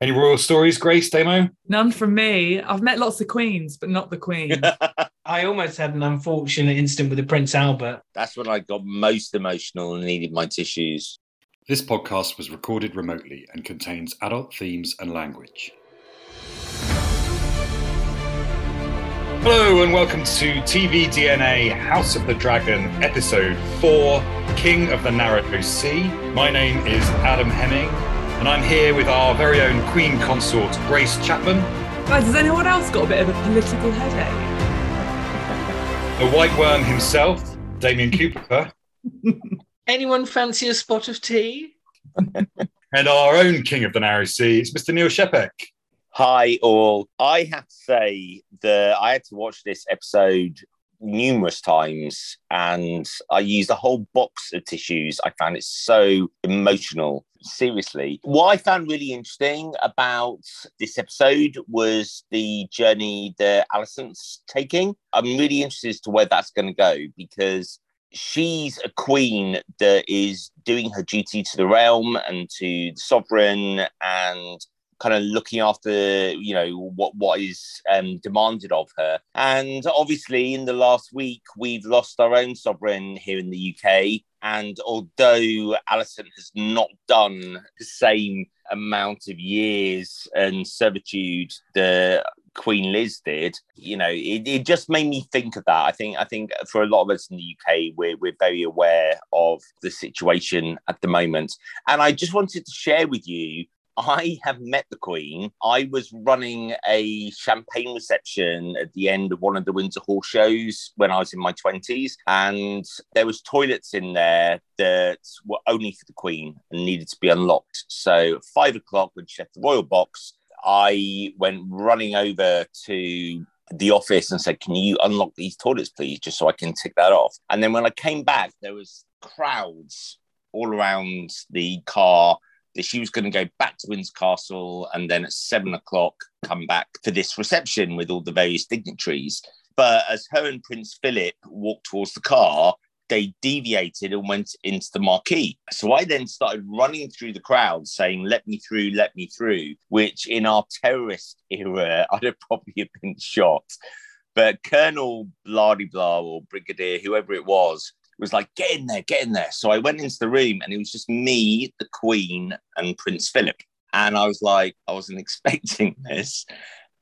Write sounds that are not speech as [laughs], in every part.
Any royal stories, Grace, Demo? None from me. I've met lots of queens, but not the queen. [laughs] I almost had an unfortunate incident with the Prince Albert. That's when I got most emotional and needed my tissues. This podcast was recorded remotely and contains adult themes and language. Hello and welcome to TV DNA House of the Dragon, episode 4 King of the Narrow Sea. My name is Adam Hemming, and I'm here with our very own Queen Consort, Grace Chapman, Guys, has anyone else got a bit of a political headache? the White Worm himself, Damien Cooper, [laughs] Anyone fancy a spot of tea? [laughs] and our own King of the Narrow Sea, it's Mr. Neil Shepek. Hi, all. I have to say that I had to watch this episode numerous times and I used a whole box of tissues. I found it so emotional. Seriously. What I found really interesting about this episode was the journey that Alicent's taking. I'm really interested as to where that's going to go because she's a queen that is doing her duty to the realm and to the sovereign and kind of looking after you know what what is um, demanded of her and obviously in the last week we've lost our own sovereign here in the UK and although Alicent has not done the same amount of years and servitude the Queen Liz did, you know, it, it just made me think of that. I think I think for a lot of us in the UK, we're we're very aware of the situation at the moment. And I just wanted to share with you I have met the Queen. I was running a champagne reception at the end of one of the Windsor Horse shows when I was in my 20s. And there was toilets in there that were only for the Queen and needed to be unlocked. So at five o'clock when she left the royal box, I went running over to the office and said, Can you unlock these toilets, please? Just so I can tick that off. And then when I came back, there was crowds all around the car that she was going to go back to Windsor Castle and then at seven o'clock come back for this reception with all the various dignitaries. But as her and Prince Philip walked towards the car, they deviated and went into the marquee. So I then started running through the crowd saying, Let me through, let me through, which in our terrorist era, [laughs] I'd have probably have been shot. But Colonel Blah Blah or Brigadier, whoever it was, was like, get in there, get in there. So I went into the room and it was just me, the Queen, and Prince Philip. And I was like, I wasn't [laughs] expecting this.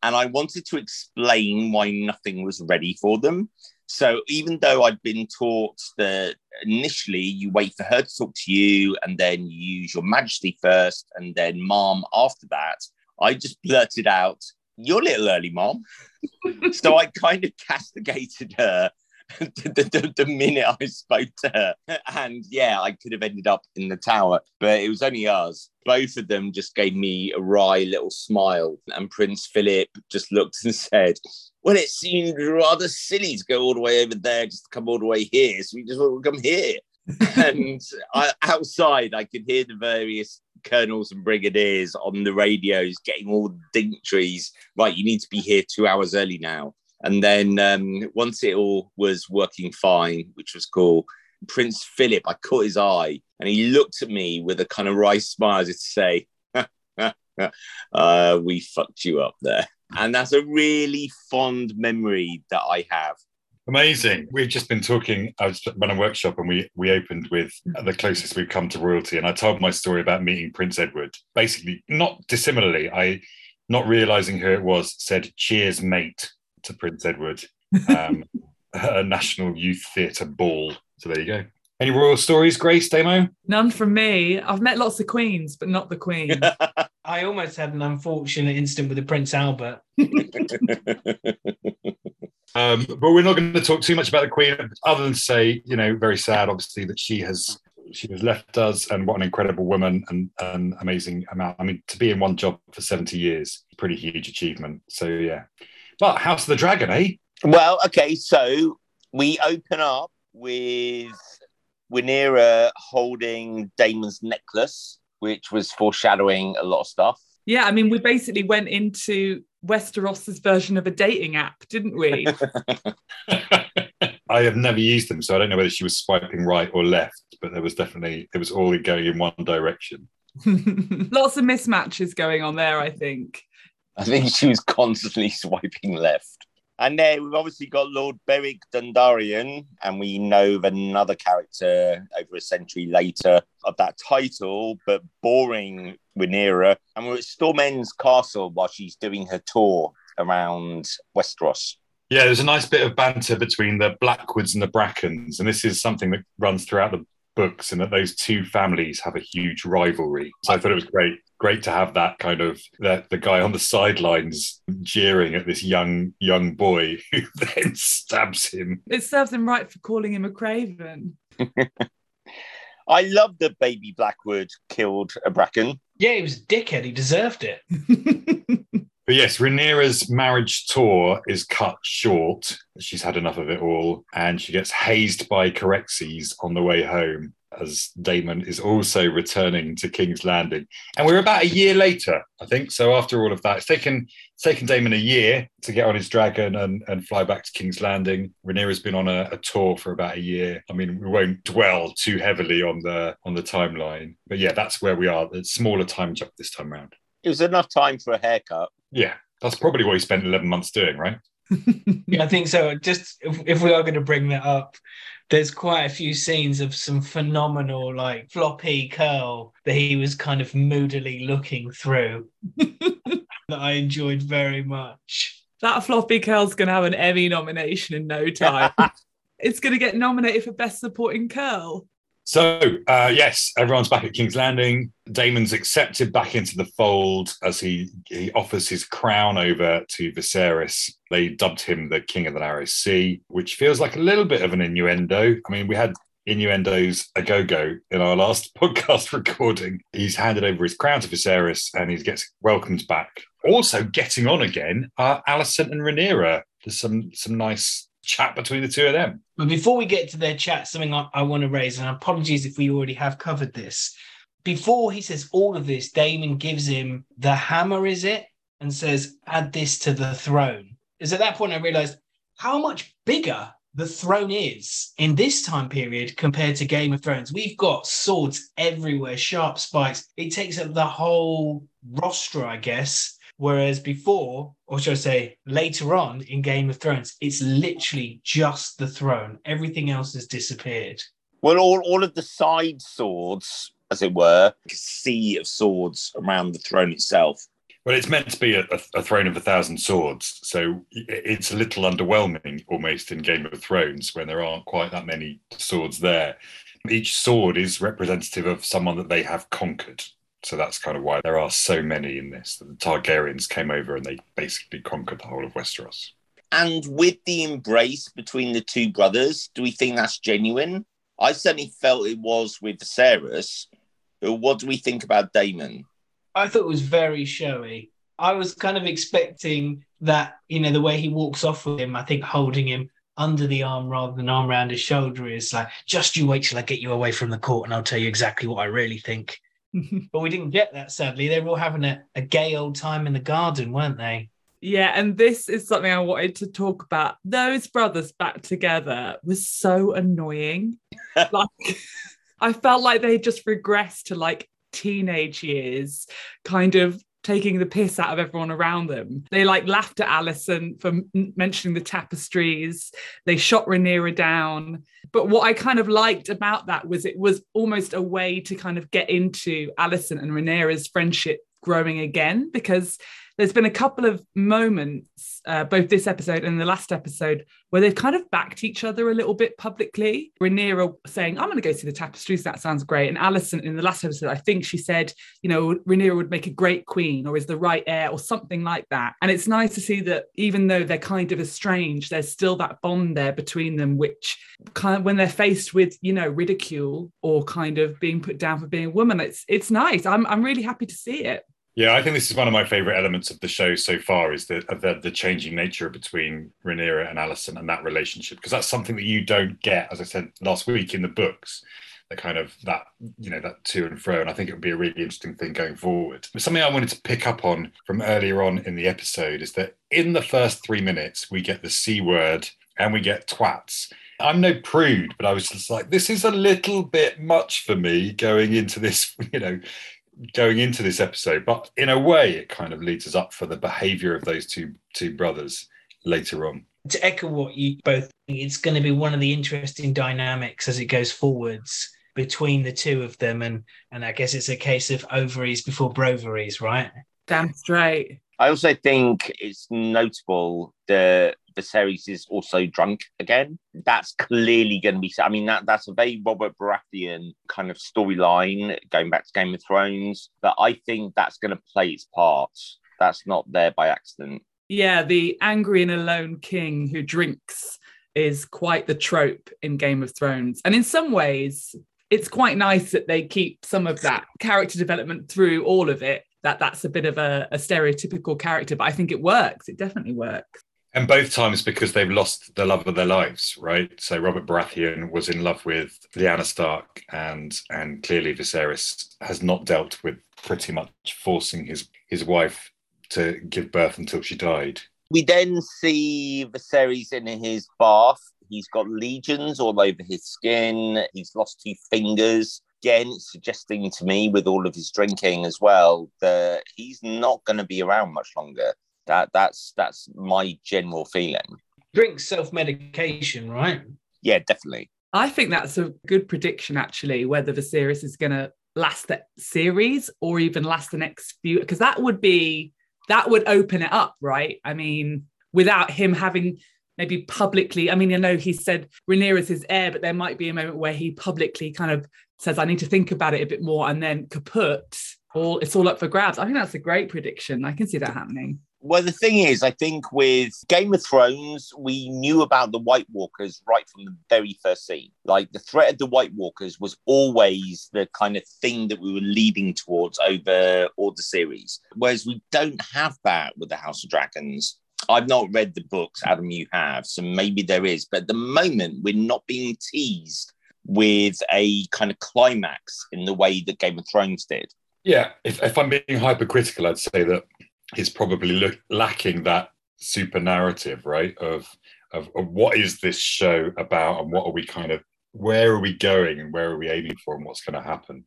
And I wanted to explain why nothing was ready for them. So even though I'd been taught that initially you wait for her to talk to you and then you use your majesty first and then mom after that, I just blurted out, You're a little early, mom. [laughs] so I kind of [laughs] castigated her [laughs] the, the, the, minute I spoke to her. And yeah, I could have ended up in the tower, but it was only us. Both of them just gave me a wry little smile. And Prince Philip just looked [laughs] and said, Well, it seemed rather silly to go all the way over there just to come all the way here. So we just want to come here. [laughs] and I, outside, I could hear the various colonels and brigadiers on the radios getting all the dignitaries. Right, you need to be here two hours early now. And then um, once it all was working fine, which was cool, Prince Philip, I caught his eye and he looked at me with a kind of wry smile as if to say, [laughs] uh, We fucked you up there. And that's a really fond memory that I have. Amazing. We've just been talking. I was a workshop and we we opened with the closest we've come to royalty. And I told my story about meeting Prince Edward. Basically, not dissimilarly, I, not realizing who it was, said, Cheers, mate to Prince Edward, um, [laughs] a National Youth Theatre ball. So there you go. Any royal stories, Grace, Demo? None from me. I've met lots of queens, but not the queen. [laughs] I almost had an unfortunate incident with the Prince Albert. [laughs] um, but we're not going to talk too much about the Queen, other than to say, you know, very sad, obviously, that she has she has left us, and what an incredible woman and an amazing amount. I mean, to be in one job for seventy years, pretty huge achievement. So yeah, but House of the Dragon, eh? Well, okay, so we open up with Rhaenyra holding Daemon's necklace, which was foreshadowing a lot of stuff. Yeah, I mean, we basically went into Westeros's version of a dating app, didn't we? [laughs] I have never used them, so I don't know whether she was swiping right or left, but there was definitely it was all going in one direction. [laughs] Lots of mismatches going on there, I think. I think she was constantly [laughs] swiping left. And then we've obviously got Lord Beric Dondarrion, and we know of another character over a century later of that title, but boring Rhaenyra. And we're at Storm's End's castle while she's doing her tour around Westeros. Yeah, there's a nice bit of banter between the Blackwoods and the Brackens, and this is something that runs throughout the books, and that those two families have a huge rivalry. So I thought it was great, great to have that kind of that the guy on the sidelines jeering at this young young boy [laughs] who then stabs him. It serves him right for calling him a craven. [laughs] I love that baby Blackwood killed a Bracken. Yeah, he was a dickhead. He deserved it. [laughs] But yes, Rhaenyra's marriage tour is cut short. She's had enough of it all, and she gets hazed by Caraxes on the way home as Daemon is also returning to King's Landing. And we're about a year later, I think. So after all of that, it's taken it's taken Daemon a year to get on his dragon and, and fly back to King's Landing. Rhaenyra's been on a, a tour for about a year. I mean, we won't dwell too heavily on the on the timeline, but yeah, that's where we are. The smaller time jump this time around. It was enough time for a haircut. Yeah, that's probably what he spent 11 months doing, right? [laughs] Yeah, I think so. Just if, if we are going to bring that up, there's quite a few scenes of some phenomenal, like floppy curl that he was kind of moodily looking through [laughs] that I enjoyed very much. That floppy curl's going to have an Emmy nomination in no time. [laughs] it's going to get nominated for Best Supporting Curl. So, uh, yes, everyone's back at King's Landing. Daemon's accepted back into the fold as he, he offers his crown over to Viserys. They dubbed him the King of the Narrow Sea, which feels like a little bit of an innuendo. I mean, we had innuendos a go go in our last [laughs] podcast recording. He's handed over his crown to Viserys and he gets welcomed back. Also, getting on again are Alicent and Rhaenyra. There's some some nice chat between the two of them. But before we get to their chat, something I, I want to raise, and apologies if we already have covered this. Before he says all of this, Daemon gives him the hammer, is it? And says, add this to the throne. Is at that point I realized how much bigger the throne is in this time period compared to Game of Thrones. We've got swords everywhere, sharp spikes. It takes up the whole roster, I guess. Whereas before, or should I say later on in Game of Thrones, it's literally just the throne. Everything else has disappeared. Well, all, all of the side swords, as it were, a sea of swords around the throne itself. Well, it's meant to be a, a, throne of a thousand swords, so it's a little underwhelming almost in Game of Thrones when there aren't quite that many swords there. Each sword is representative of someone that they have conquered. So that's kind of why there are so many in this. The Targaryens came over and they basically conquered the whole of Westeros. And with the embrace between the two brothers, do we think that's genuine? I certainly felt it was with Viserys. But what do we think about Daemon? I thought it was very showy. I was kind of expecting that, you know, the way he walks off with him, I think holding him under the arm rather than arm around his shoulder is like, just you wait till I get you away from the court and I'll tell you exactly what I really think. [laughs] but we didn't get that, sadly. They were all having a, a gay old time in the garden, weren't they? Yeah, and this is something I wanted to talk about. Those brothers back together was so annoying. [laughs] like I felt like they just regressed to like teenage years, kind of taking the piss out of everyone around them. They like laughed at Alicent for m- mentioning the tapestries. They shot Rhaenyra down. But what I kind of liked about that was it was almost a way to kind of get into Alicent and Rhaenyra's friendship growing again because there's been a couple of moments, uh, both this episode and the last episode, where they've kind of backed each other a little bit publicly. Rhaenyra saying, I'm going to go see the tapestries. That sounds great. And Alicent in the last episode, I think she said, you know, Rhaenyra would make a great queen or is the right heir or something like that. And it's nice to see that even though they're kind of estranged, there's still that bond there between them, which kind of when they're faced with, you know, ridicule or kind of being put down for being a woman, it's it's nice. I'm I'm really happy to see it. Yeah, I think this is one of my favorite elements of the show so far is the the, the changing nature between Rhaenyra and Alicent and that relationship because that's something that you don't get, as I said last week in the books. The kind of that you know that to and fro, and I think it would be a really interesting thing going forward. But something I wanted to pick up on from earlier on in the episode is that in the first three minutes we get the c word and we get twats. I'm no prude, but I was just like, this is a little bit much for me going into this, [laughs] you know, going into this episode, but in a way, it kind of leads us up for the behavior of those two two brothers later on. To echo what you both, it's going to be one of the interesting dynamics as it goes forwards between the two of them, and and I guess it's a case of ovaries before broveries, right? Damn straight. I also think it's notable that Viserys is also drunk again. That's clearly going to be. I mean, that that's a very Robert Baratheon kind of storyline going back to Game of Thrones. But I think that's going to play its part. That's not there by accident. Yeah, the angry and alone king who drinks is quite the trope in Game of Thrones, and in some ways, it's quite nice that they keep some of that character development through all of it that that's a bit of a, a stereotypical character, but I think it works. It definitely works. And both times because they've lost the love of their lives, right? So Robert Baratheon was in love with Lyanna Stark, and and clearly Viserys has not dealt with pretty much forcing his his wife to give birth until she died. We then see Viserys in his bath. He's got legions all over his skin. He's lost two fingers again suggesting to me with all of his drinking as well that he's not going to be around much longer. That that's that's my general feeling. Drink self medication, right? Yeah, definitely. I think that's a good prediction, actually, whether Viserys is going to last the series or even last the next few, because that would be that would open it up, right? I mean, without him having maybe publicly. I mean, I know he said Rhaenyra is his heir, but there might be a moment where he publicly kind of says, "I need to think about it a bit more," and then kaput. All it's all up for grabs. I think that's a great prediction. I can see that happening. Well, the thing is, I think with Game of Thrones, we knew about the White Walkers right from the very first scene. Like the threat of the White Walkers was always the kind of thing that we were leading towards over all the series. Whereas we don't have that with the House of Dragons. I've not read the books, Adam, you have, so maybe there is. But at the moment, we're not being teased with a kind of climax in the way that Game of Thrones did. Yeah, if, if I'm being hypercritical, I'd say that it's probably look, lacking that super narrative, right? Of, of of what is this show about, and what are we kind of where are we going, and where are we aiming for, and what's going to happen,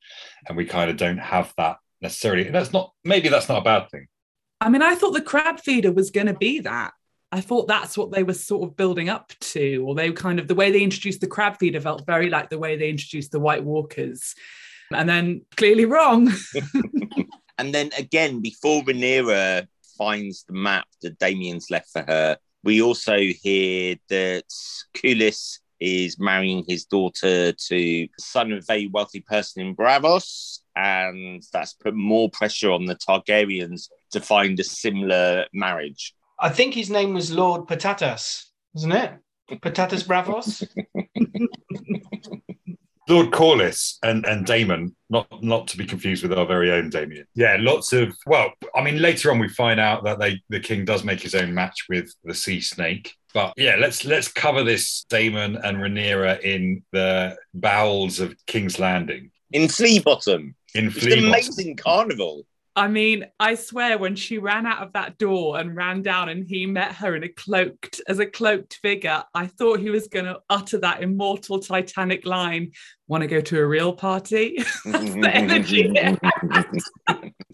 and we kind of don't have that necessarily. And that's not maybe that's not a bad thing. I mean, I thought the crab feeder was going to be that. I thought that's what they were sort of building up to, or they kind of the way they introduced the crab feeder felt very like the way they introduced the White Walkers, and then clearly wrong. [laughs] [laughs] and then again, before Rhaenyra finds the map that Damien's left for her, we also hear that Corlys is marrying his daughter to the son of a very wealthy person in Braavos, and that's put more pressure on the Targaryens to find a similar marriage. I think his name was Lord Patatas, wasn't it? Patatas Braavos. [laughs] Lord Corlys and, and Daemon, not not to be confused with our very own Damien. Yeah, lots of well, I mean, later on we find out that they the king does make his own match with the sea snake. But yeah, let's let's cover this Daemon and Rhaenyra in the bowels of King's Landing. In Flea Bottom. In Flea Bottom. amazing carnival. I mean, I swear when she ran out of that door and ran down and he met her in a cloaked, as a cloaked figure, I thought he was going to utter that immortal Titanic line, want to go to a real party? That's the energy.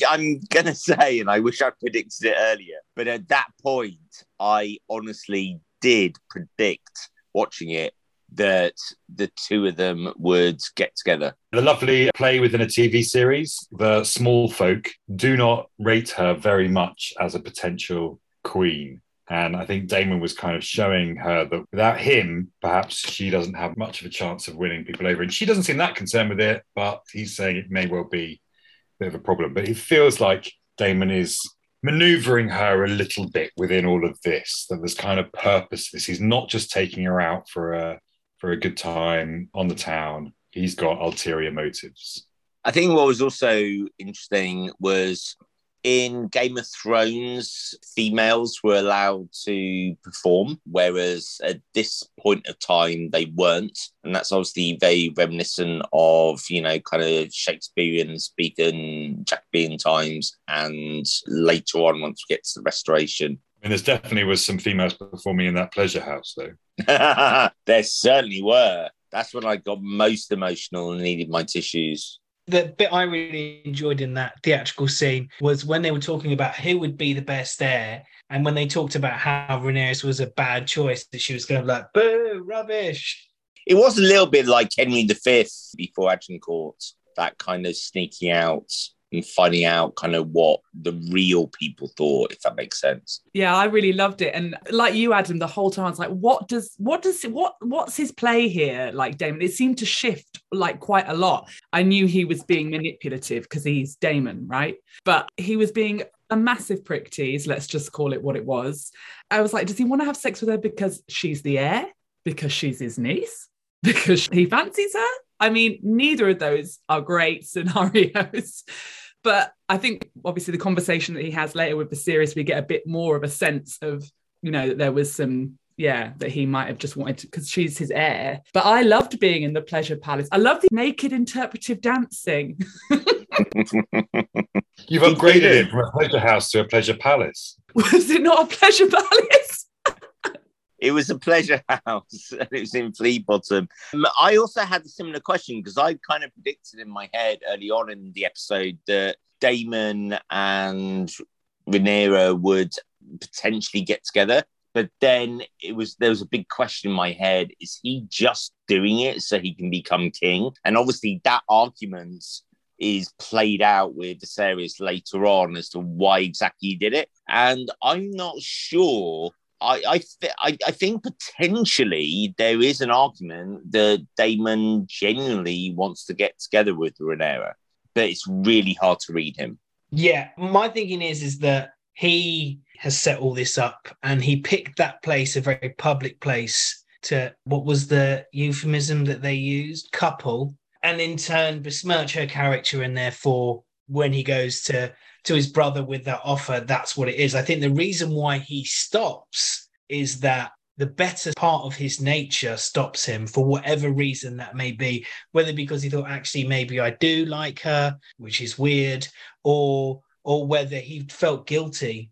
I'm going to say, and I wish I predicted it earlier, but at that point, I honestly did predict watching it that the two of them would get together. The lovely play within a TV series, the small folk do not rate her very much as a potential queen. And I think Daemon was kind of showing her that without him, perhaps she doesn't have much of a chance of winning people over. And she doesn't seem that concerned with it, but he's saying it may well be a bit of a problem. But it feels like Daemon is maneuvering her a little bit within all of this, that there's kind of purpose. This he's not just taking her out for a for a good time on the town. He's got ulterior motives. I think what was also interesting was in Game of Thrones, females were allowed to perform, whereas at this point of time, they weren't. And that's obviously very reminiscent of, you know, kind of Shakespearean speaking, Jacobean times, and later on, once we get to the Restoration. And there's definitely was some females performing in that pleasure house, though. [laughs] there certainly were. That's when I got most emotional and needed my tissues. The bit I really enjoyed in that theatrical scene was when they were talking about who would be the best heir. And when they talked about how Rhaenyra was a bad choice, that she was kind of like, boo, rubbish. It was a little bit like Henry V before Agincourt, that kind of sneaking out and finding out kind of what the real people thought, if that makes sense. Yeah, I really loved it. And like you, Adam, the whole time I was like, what does what does what what's his play here? Like Daemon, it seemed to shift like quite a lot. I knew he was being manipulative because he's Daemon, right? But he was being a massive prick tease, let's just call it what it was. I was like, does he want to have sex with her because she's the heir? Because she's his niece? [laughs] Because he fancies her? I mean, neither of those are great scenarios. But I think obviously the conversation that he has later with Viserys, we get a bit more of a sense of, you know, that there was some, yeah, that he might have just wanted to, because she's his heir. But I loved being in the pleasure palace. I love the naked interpretive dancing. [laughs] You've upgraded it from a pleasure house to a pleasure palace. [laughs] Was it not a pleasure palace? It was a pleasure [laughs] house. and It was in Flea Bottom. Um, I also had a similar question because I kind of predicted in my head early on in the episode that Daemon and Rhaenyra would potentially get together. But then it was there was a big question in my head: Is he just doing it so he can become king? And obviously, that argument is played out with Viserys later on as to why exactly he did it. And I'm not sure I I, th- I I think potentially there is an argument that Daemon genuinely wants to get together with Rhaenyra, but it's really hard to read him. Yeah, my thinking is is that he has set all this up and he picked that place, a very public place, to what was the euphemism that they used, couple, and in turn besmirch her character, and therefore when he goes to to his brother with that offer, that's what it is. I think the reason why he stops is that the better part of his nature stops him for whatever reason that may be, whether because he thought actually maybe I do like her, which is weird, or or whether he felt guilty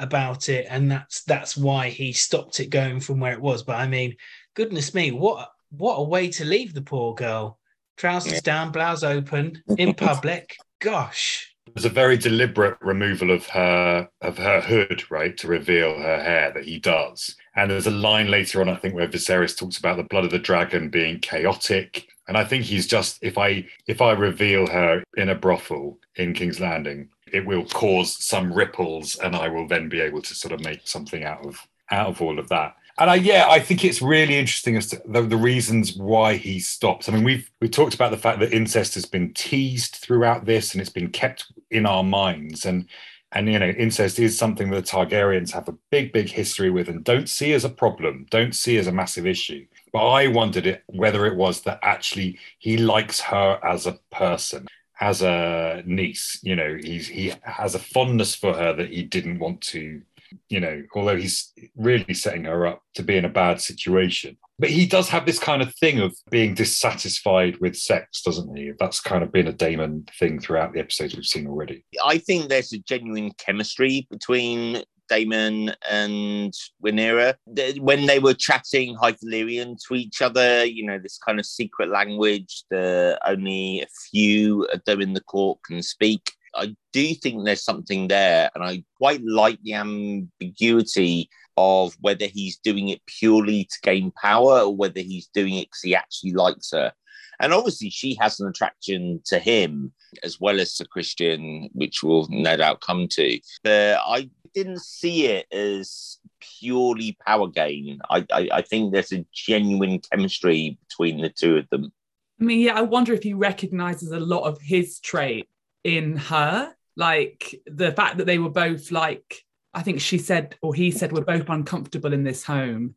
about it and that's that's why he stopped it going from where it was. But I mean, goodness me, what what a way to leave the poor girl. Trousers down, blouse open in [laughs] public. Gosh. There's a very deliberate removal of her of her hood, right, to reveal her hair that he does. And there's a line later on, I think, where Viserys talks about the blood of the dragon being chaotic. And I think he's just if I if I reveal her in a brothel in King's Landing, it will cause some ripples, and I will then be able to sort of make something out of out of all of that. And I, yeah, I think it's really interesting as to the, the reasons why he stops. I mean, we've we talked about the fact that incest has been teased throughout this, and it's been kept in our minds. And and you know, incest is something that the Targaryens have a big, big history with, and don't see as a problem, don't see as a massive issue. But I wondered it, whether it was that actually he likes her as a person, as a niece. You know, he's he has a fondness for her that he didn't want to you know, although he's really setting her up to be in a bad situation. But he does have this kind of thing of being dissatisfied with sex, doesn't he? That's kind of been a Daemon thing throughout the episodes we've seen already. I think there's a genuine chemistry between Daemon and Rhaenyra. When they were chatting Valyrian to each other, you know, this kind of secret language that only a few of them in the court can speak. I do think there's something there, and I quite like the ambiguity of whether he's doing it purely to gain power or whether he's doing it because he actually likes her. And obviously, she has an attraction to him as well as to Christian, which we'll no doubt come to. But I didn't see it as purely power gain. I, I, I think there's a genuine chemistry between the two of them. I mean, yeah, I wonder if he recognizes a lot of his trait in her. Like the fact that they were both like, I think she said, or he said, we're both uncomfortable in this home.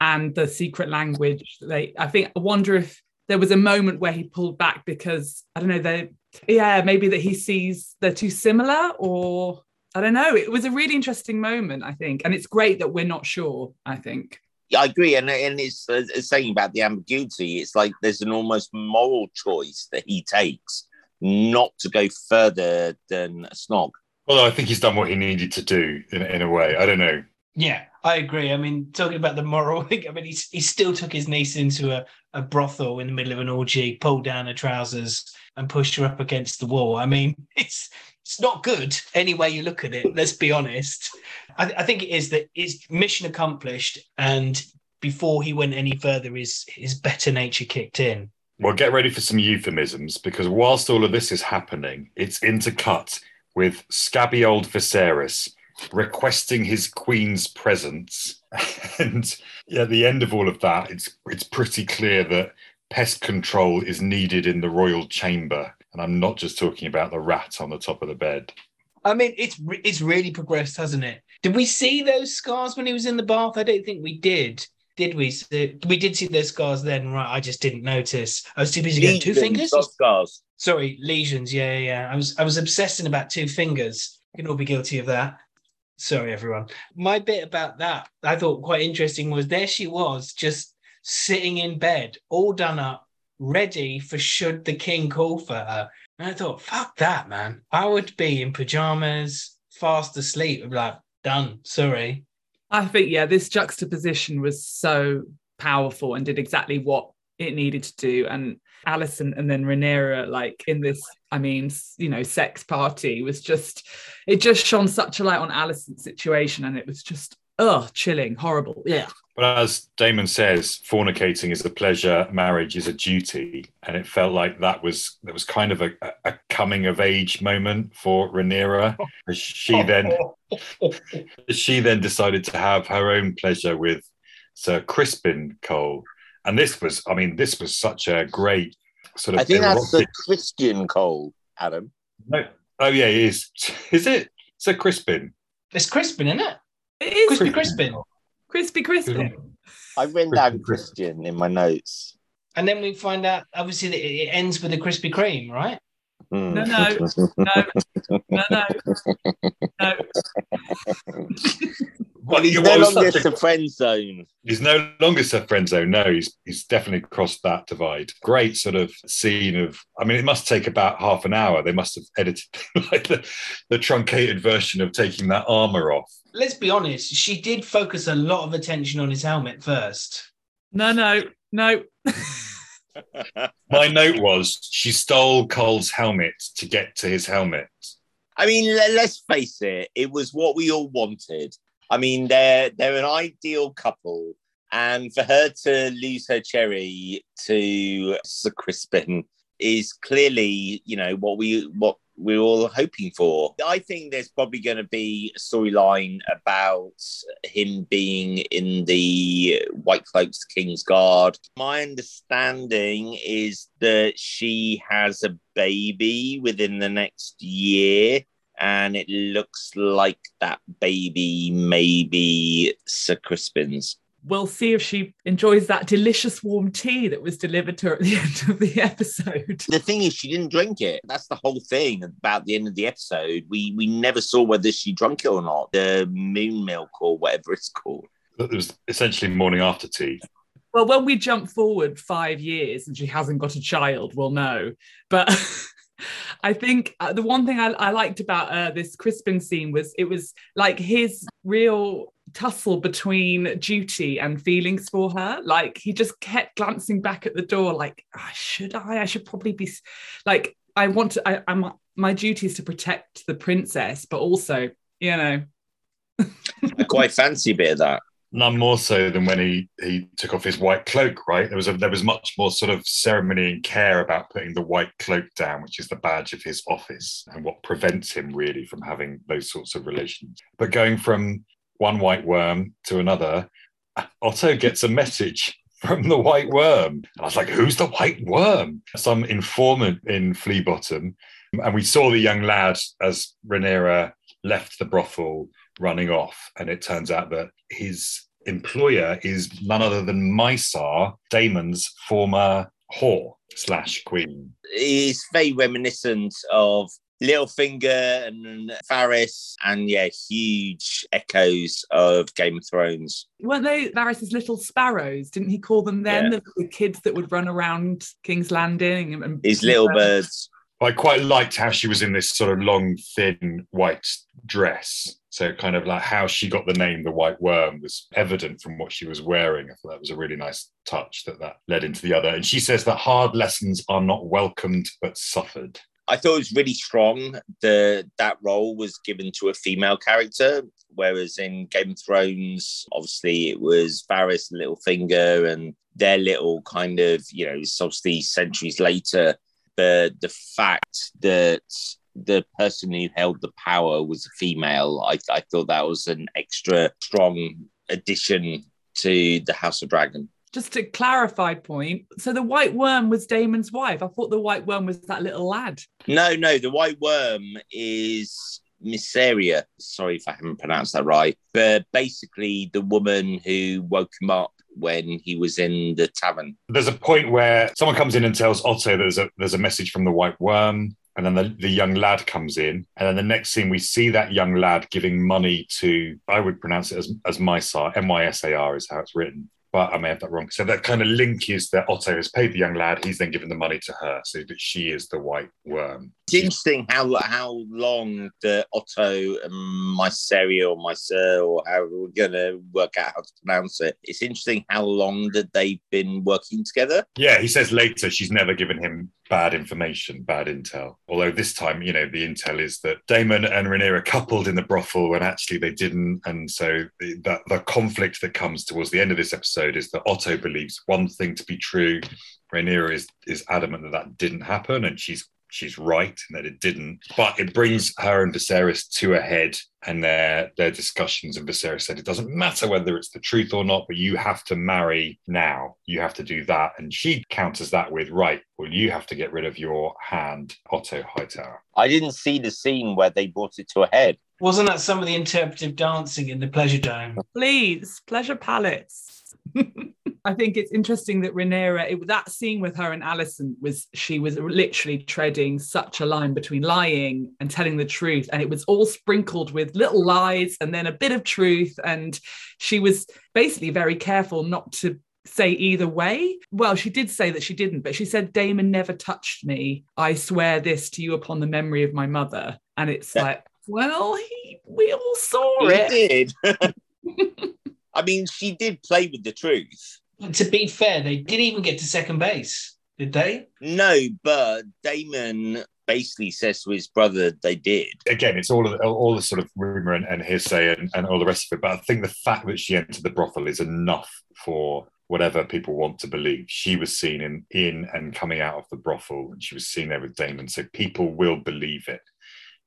And the secret language, they, I think, I wonder if there was a moment where he pulled back because, I don't know, they, yeah, maybe that he sees they're too similar or I don't know. It was a really interesting moment, I think. And it's great that we're not sure, I think. Yeah, I agree, and and it's, uh, saying about the ambiguity. It's like there's an almost moral choice that he takes not to go further than a snog. Well, I think he's done what he needed to do in, in a way. I don't know. Yeah, I agree. I mean, talking about the moral thing, I mean, he, he still took his niece into a, a brothel in the middle of an orgy, pulled down her trousers, and pushed her up against the wall. I mean, [laughs] it's it's not good any way you look at it. Let's be honest. I, I think it is that it's mission accomplished, and before he went any further, his his better nature kicked in. Well, get ready for some euphemisms because whilst all of this is happening, it's intercut with scabby old Viserys requesting his queen's presence. [laughs] And at the end of all of that, it's it's pretty clear that pest control is needed in the royal chamber. And I'm not just talking about the rat on the top of the bed. I mean, it's it's really progressed, hasn't it? Did we see those scars when he was in the bath? I don't think we did. Did we? See- uh, We did see those scars then, right? I just didn't notice. I was too busy going two fingers. Scars. Sorry, lesions. Yeah, yeah, yeah. I was I was obsessing about two fingers. You can all be guilty of that. Sorry, everyone. My bit about that I thought quite interesting was there she was just sitting in bed, all done up, ready for should the king call for her. And I thought, fuck that, man. I would be in pajamas, fast asleep. Like, done. Sorry. I think, yeah, this juxtaposition was so powerful and did exactly what it needed to do. And Alicent and then Rhaenyra, like in this, I mean, you know, sex party was just, it just shone such a light on Alicent's situation. And it was just, ugh, chilling, horrible. Yeah. But as Daemon says, fornicating is a pleasure, marriage is a duty, and it felt like that was that was kind of a, a coming of age moment for Rhaenyra. [laughs] as She then she then decided to have her own pleasure with Sir Crispin Cole, and this was, I mean, this was such a great sort of. I think that's the erotic- Christian Cole, Adam. No, oh yeah, it is. [laughs] Is it Sir Crispin? It's Crispin, isn't it? It is Crispy Crispin. Crispy, crispy. I've written down Christian in my notes. And then we find out, obviously, that it it ends with a Krispy Kreme, right? Hmm. [laughs] No, no. No, no, no, no. Well, He's it no was longer such a- the friend zone. He's no longer a friend zone. No, he's he's definitely crossed that divide. Great sort of scene of. I mean, it must take about half an hour. They must have edited [laughs] like the, the truncated version of taking that armor off. Let's be honest, she did focus a lot of attention on his helmet first. No, no, no. My note was she stole Cole's helmet to get to his helmet. I mean, let's face it, it was what we all wanted. I mean, they're they're an ideal couple, and for her to lose her cherry to Sir Crispin is clearly, you know, what we what we're all hoping for. I think there's probably going to be a storyline about him being in the White Cloaks King's Guard. My understanding is that she has a baby within the next year and it looks like that baby may be Sir Crispin's. We'll see if she enjoys that delicious warm tea that was delivered to her at the [laughs] end of the episode. The thing is, she didn't drink it. That's the whole thing about the end of the episode. We we never saw whether she drank it or not. The moon milk or whatever it's called. It was essentially morning after tea. Well, when we jump forward five years and she hasn't got a child, we'll know. But [laughs] I think uh, the one thing I, I liked about uh, this Crispin scene was it was like his real tussle between duty and feelings for her. Like he just kept glancing back at the door, like, "Ah, should I? I should probably be like, I want to, I, I'm, my duty is to protect the princess, but also, you know, [laughs] I quite fancy a bit of that. None more so than when he he took off his white cloak. Right, there was a, there was much more sort of ceremony and care about putting the white cloak down, which is the badge of his office and what prevents him really from having those sorts of relations. But going from one white worm to another, Otto gets a message [laughs] from the white worm. And I was like, who's the white worm? Some informant in Flea Bottom. And we saw the young lad as Rhaenyra left the brothel running off. And it turns out that his employer is none other than Mysar, Daemon's former whore slash queen. It's very reminiscent of Littlefinger and Varys, and yeah, huge echoes of Game of Thrones. weren't they Varys's little sparrows? Didn't he call them then? Yeah. The, the kids that would run around King's Landing and, and His little birds. I quite liked how she was in this sort of long, thin white dress. So, kind of like how she got the name the White Worm was evident from what she was wearing. I thought that was a really nice touch that that led into the other. And she says that hard lessons are not welcomed but suffered. I thought it was really strong. The that role was given to a female character, whereas in Game of Thrones, obviously it was Varys and Littlefinger, and their little kind of you know, it's obviously centuries later. The the fact that the person who held the power was a female, I, I thought that was an extra strong addition to the House of Dragon just a clarified point. So the white worm was Daemon's wife. I thought the white worm was that little lad. No, no, the white worm is Mysaria. Sorry if I haven't pronounced that right. But basically, the woman who woke him up when he was in the tavern. There's a point where someone comes in and tells Otto there's a there's a message from the white worm. And then the, the young lad comes in. And then the next scene, we see that young lad giving money to, I would pronounce it as, as Mysar, M Y S A R is how it's written but I may have that wrong. So that kind of link is that Otto has paid the young lad, he's then given the money to her, so that she is the white worm. It's interesting how how long the Otto and Mysaria or Myser or however we're going to work out how to pronounce it. It's interesting how long that they've been working together. Yeah, he says later she's never given him bad information, bad intel. Although this time, you know, the intel is that Daemon and Rhaenyra coupled in the brothel when actually they didn't. And so the, the, the conflict that comes towards the end of this episode is that Otto believes one thing to be true. Rhaenyra is, is adamant that that didn't happen and she's she's right and that it didn't. But it brings her and Viserys to a head and their their discussions. And Viserys said it doesn't matter whether it's the truth or not, but you have to marry now. You have to do that. And she counters that with, right, well, you have to get rid of your hand, Otto Hightower. I didn't see the scene where they brought it to a head. Wasn't that some of the interpretive dancing in the Pleasure Dome? Please, Pleasure Palace. [laughs] I think it's interesting that Rhaenyra, it, that scene with her and Alicent was she was literally treading such a line between lying and telling the truth, and it was all sprinkled with little lies and then a bit of truth, and she was basically very careful not to say either way. Well, she did say that she didn't, but she said Daemon never touched me. I swear this to you upon the memory of my mother, and it's yeah. like, well, he, we all saw he it. did. [laughs] I mean, she did play with the truth to be fair, they didn't even get to second base, did they? No, but Daemon basically says to his brother they did. Again, it's all of, all the sort of rumor and, and hearsay and, and all the rest of it. But I think the fact that she entered the brothel is enough for whatever people want to believe. She was seen in in and coming out of the brothel, and she was seen there with Daemon, So people will believe it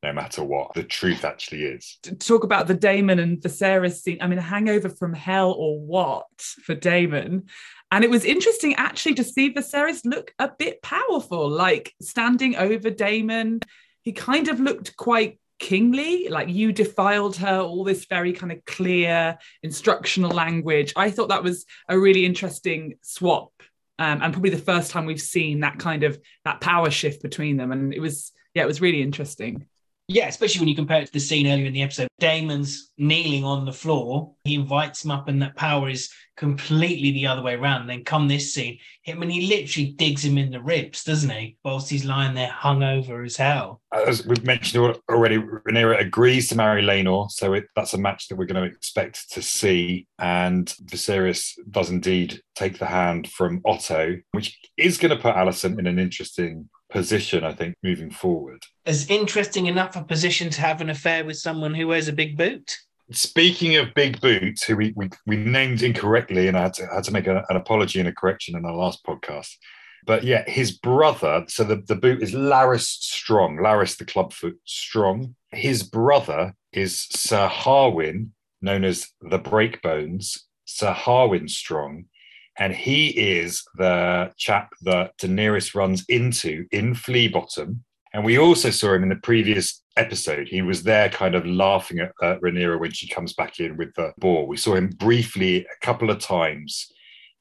no matter what the truth actually is. Talk about the Daemon and Viserys scene, I mean, a hangover from hell or what for Daemon. And it was interesting actually to see Viserys look a bit powerful, like standing over Daemon. He kind of looked quite kingly, like you defiled her, all this very kind of clear instructional language. I thought that was a really interesting swap. Um, and probably the first time we've seen that kind of that power shift between them. And it was, yeah, it was really interesting. Yeah, especially when you compare it to the scene earlier in the episode. Daemon's kneeling on the floor. He invites him up, and that power is completely the other way around. then come this scene, him and he literally digs him in the ribs, doesn't he? Whilst he's lying there hung over as hell. As we've mentioned already, Rhaenyra agrees to marry Laenor, so it, that's a match that we're going to expect to see. And Viserys does indeed take the hand from Otto, which is going to put Alicent in an interesting position, I think, moving forward. As interesting enough a position to have an affair with someone who wears a big boot. Speaking of big boots, who we, we, we named incorrectly, and I had to, had to make a, an apology and a correction in our last podcast. But yeah, his brother, so the, the boot is Larys Strong, Larys the Clubfoot Strong. His brother is Sir Harwin, known as the Breakbones, Sir Harwin Strong, and he is the chap that Daenerys runs into in Flea Bottom. And we also saw him in the previous episode. He was there kind of laughing at, at Rhaenyra when she comes back in with the boar. We saw him briefly a couple of times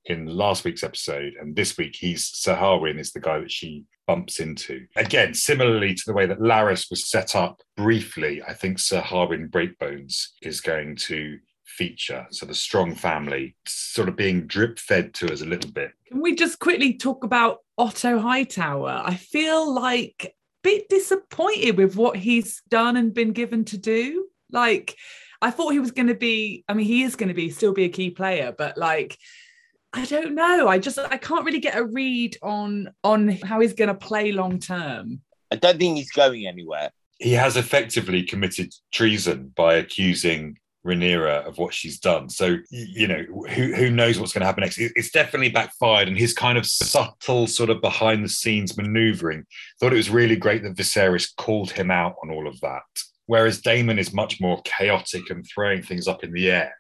in last week's episode. And this week, he's Sir Harwin is the guy that she bumps into. Again, similarly to the way that Larys was set up briefly, I think Sir Harwin Breakbones is going to feature. So the strong family sort of being drip fed to us a little bit. Can we just quickly talk about Otto Hightower? I feel like a bit disappointed with what he's done and been given to do. Like, I thought he was going to be, I mean, he is going to be still be a key player, but like, I don't know. I just I can't really get a read on on how he's going to play long term. I don't think he's going anywhere. He has effectively committed treason by accusing Rhaenyra of what she's done. So you know, who who knows what's going to happen next? It's definitely backfired, and his kind of subtle, sort of behind the scenes maneuvering. Thought it was really great that Viserys called him out on all of that. Whereas Daemon is much more chaotic and throwing things up in the air.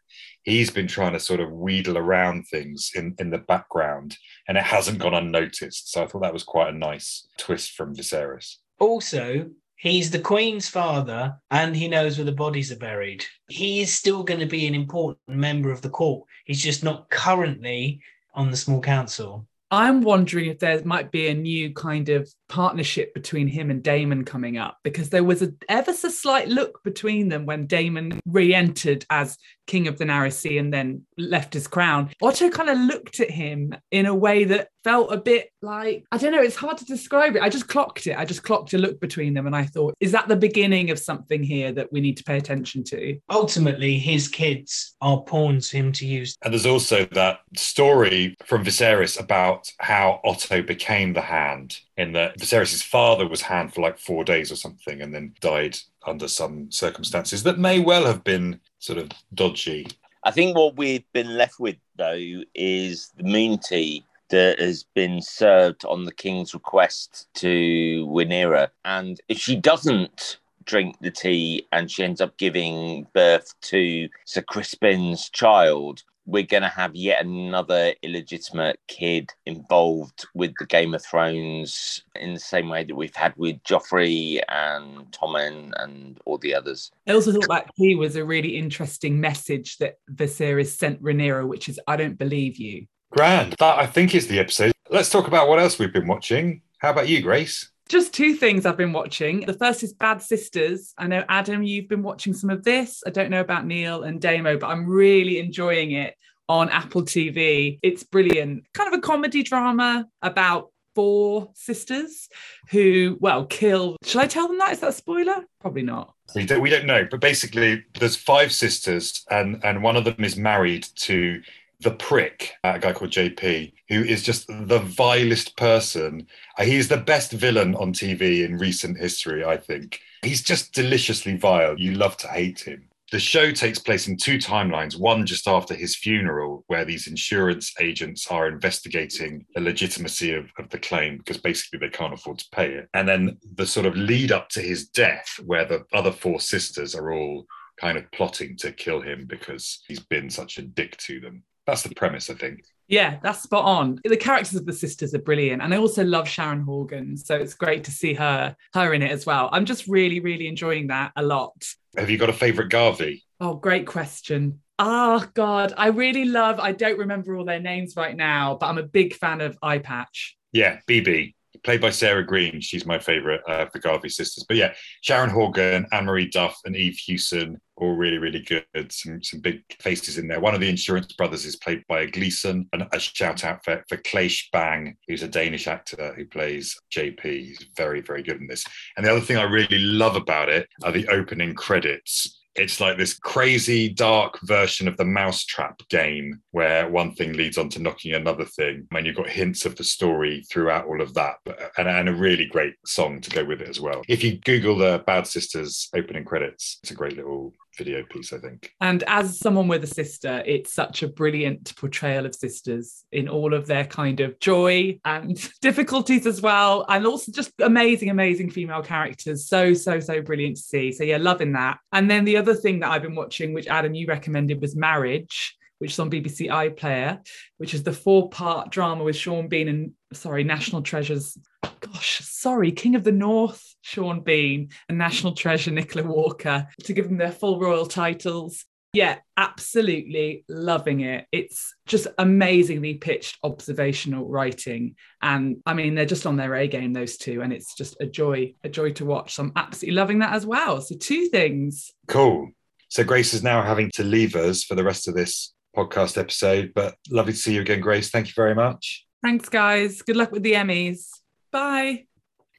He's been trying to sort of wheedle around things in, in the background, and it hasn't gone unnoticed. So I thought that was quite a nice twist from Viserys. Also, He's the Queen's father and he knows where the bodies are buried. He is still going to be an important member of the court. He's just not currently on the small council. I'm wondering if there might be a new kind of partnership between him and Daemon coming up because there was a ever so slight look between them when Daemon re-entered as king of the Sea and then left his crown. Otto kind of looked at him in a way that felt a bit like I don't know, it's hard to describe it. I just clocked it. I just clocked a look between them and I thought, is that the beginning of something here that we need to pay attention to? Ultimately, his kids are pawns for him to use. And there's also that story from Viserys about how Otto became the hand in that Viserys' father was hand for like four days or something and then died under some circumstances that may well have been sort of dodgy. I think what we've been left with though is the moon tea that has been served on the king's request to Rhaenyra. And if she doesn't drink the tea and she ends up giving birth to Sir Criston's child, we're going to have yet another illegitimate kid involved with the Game of Thrones in the same way that we've had with Joffrey and Tommen and all the others. I also thought that he was a really interesting message that Viserys sent Rhaenyra, which is, I don't believe you. Grand. That I think is the episode. Let's talk about what else we've been watching. How about you, Grace? Just two things I've been watching. The first is Bad Sisters. I know, Adam, you've been watching some of this. I don't know about Neil and Damo, but I'm really enjoying it on Apple TV. It's brilliant. Kind of a comedy drama about four sisters who, well, kill. Shall I tell them that? Is that a spoiler? Probably not. We don't, we don't know, but basically, there's five sisters, and and one of them is married to the prick, a guy called JP, who is just the vilest person. Uh, he's the best villain on TV in recent history, I think. He's just deliciously vile. You love to hate him. The show takes place in two timelines one just after his funeral, where these insurance agents are investigating the legitimacy of, of the claim because basically they can't afford to pay it. And then the sort of lead up to his death, where the other four sisters are all kind of plotting to kill him because he's been such a dick to them. That's the premise, I think. Yeah, that's spot on. The characters of the sisters are brilliant, and I also love Sharon Horgan, so it's great to see her her in it as well. I'm just really, really enjoying that a lot. Have you got a favourite Garvey? Oh, great question. Oh God, I really love. I don't remember all their names right now, but I'm a big fan of Eye Patch. Yeah, BB played by Sarah Greene. She's my favourite uh, the Garvey sisters. But yeah, Sharon Horgan, Anne Marie Duff, and Eve Hewson, all really, really good. Some some big faces in there. One of the Insurance Brothers is played by a Gleeson, and a shout out for, for Claes Bang, who's a Danish actor who plays JP. He's very, very good in this. And the other thing I really love about it are the opening credits it's like this crazy dark version of the mousetrap game where one thing leads on to knocking another thing. And you've got hints of the story throughout all of that and, and, a really great song to go with it as well. If you google the bad sisters opening credits it's a great little video piece, I think. And as someone with a sister, it's such a brilliant portrayal of sisters in all of their kind of joy and [laughs] difficulties as well. And also just amazing, amazing female characters. So, so, so brilliant to see. So, yeah, loving that. And then the other thing that I've been watching, which Adam, you recommended, was Marriage which is on BBC iPlayer, which is the four-part drama with Sean Bean and sorry, National Treasures. Gosh, sorry, King of the North, Sean Bean, and National Treasure Nicola Walker to give them their full royal titles. Yeah, absolutely loving it. It's just amazingly pitched observational writing. And I mean, they're just on their A game, those two, and it's just a joy, a joy to watch. So I'm absolutely loving that as well. So, two things. Cool. So, Grace is now having to leave us for the rest of this podcast episode, but lovely to see you again, Grace. Thank you very much. Thanks, guys. Good luck with the Emmys. Bye.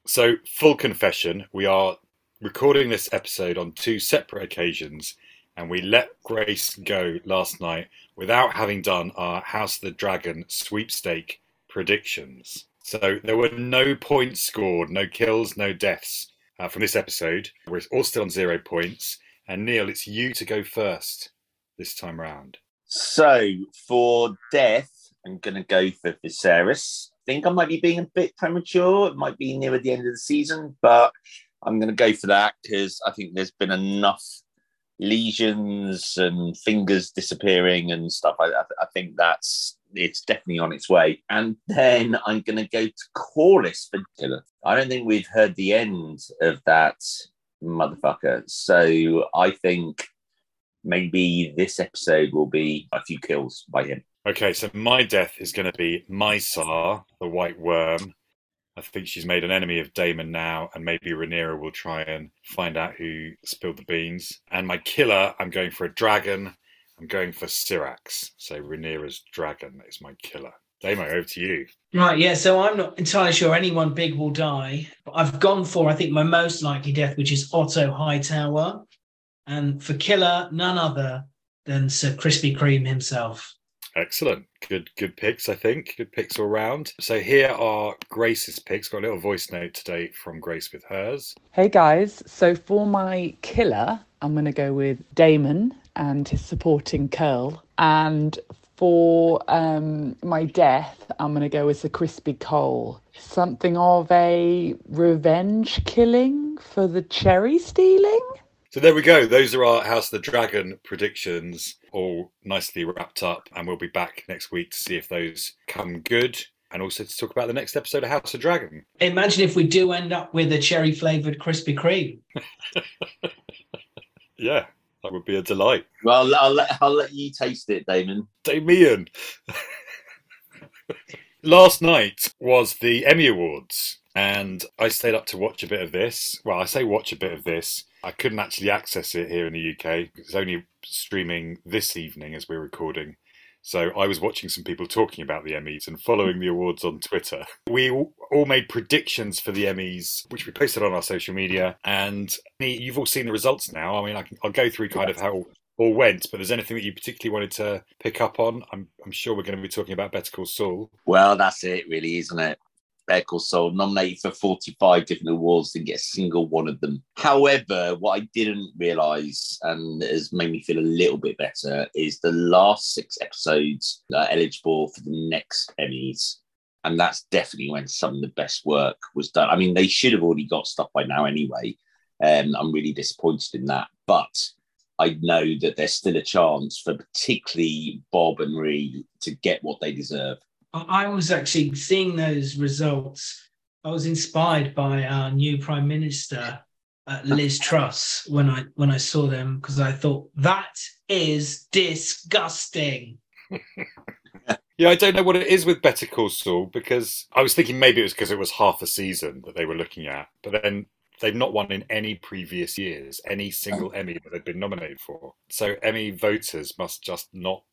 So, full confession, we are recording this episode on two separate occasions, and we let Grace go last night without having done our House of the Dragon sweepstake predictions. So, there were no points scored, no kills, no deaths uh, from this episode. We're all still on zero points. And Neil, it's you to go first this time round. So for death, I'm going to go for Viserys. Think I might be being a bit premature. It might be near the end of the season, but I'm going to go for that because I think there's been enough lesions and fingers disappearing and stuff. I, I, think that's it's definitely on its way. And then I'm going to go to Corlys for Killer. I don't think we've heard the end of that motherfucker. So I think maybe this episode will be a few kills by him. Okay, so my death is going to be Mysar, the White Worm. I think she's made an enemy of Daemon now, and maybe Rhaenyra will try and find out who spilled the beans. And my killer, I'm going for a dragon. I'm going for Syrax. So Rhaenyra's dragon is my killer. Damo, over to you. Right, yeah. So I'm not entirely sure anyone big will die, but I've gone for I think my most likely death, which is Otto Hightower, and for killer, none other than Sir Krispy Kreme himself. Excellent. Good good picks, I think. Good picks all round. So here are Grace's picks. Got a little voice note today from Grace with hers. Hey guys, so for my killer, I'm going to go with Daemon and his supporting curl. And for um, my death, I'm going to go with the crispy Cole. Something of a revenge killing for the cherry stealing. So there we go. Those are our House of the Dragon predictions, all nicely wrapped up. And we'll be back next week to see if those come good and also to talk about the next episode of House of the Dragon. Imagine if we do end up with a cherry flavored Krispy Kreme. [laughs] yeah, that would be a delight. Well, I'll let, I'll let you taste it, Damon. Damien. [laughs] Last night was the Emmy Awards, and I stayed up to watch a bit of this. Well, I say watch a bit of this. I couldn't actually access it here in the UK. It's only streaming this evening as we're recording. So I was watching some people talking about the Emmys and following the awards on Twitter. We all made predictions for the Emmys, which we posted on our social media. And you've all seen the results now. I mean, I will go through kind of how all went, but there's anything that you particularly wanted to pick up on? I'm, I'm sure we're going to be talking about Better Call Saul. Well, that's it, really, isn't it? Better Call Saul nominated for 45 different awards, didn't get a single one of them. However, what I didn't realise and has made me feel a little bit better is the last six episodes are eligible for the next Emmys. And that's definitely when some of the best work was done. I mean, they should have already got stuff by now anyway. And um, I'm really disappointed in that. But I know that there's still a chance for particularly Bob and Rhea to get what they deserve. I was actually seeing those results. I was inspired by our new Prime Minister, uh, Liz Truss, when I when I saw them because I thought that is disgusting. [laughs] yeah, I don't know what it is with Better Call Saul because I was thinking maybe it was because it was half a season that they were looking at, but then they've not won in any previous years, any single Emmy that they've been nominated for. So Emmy voters must just not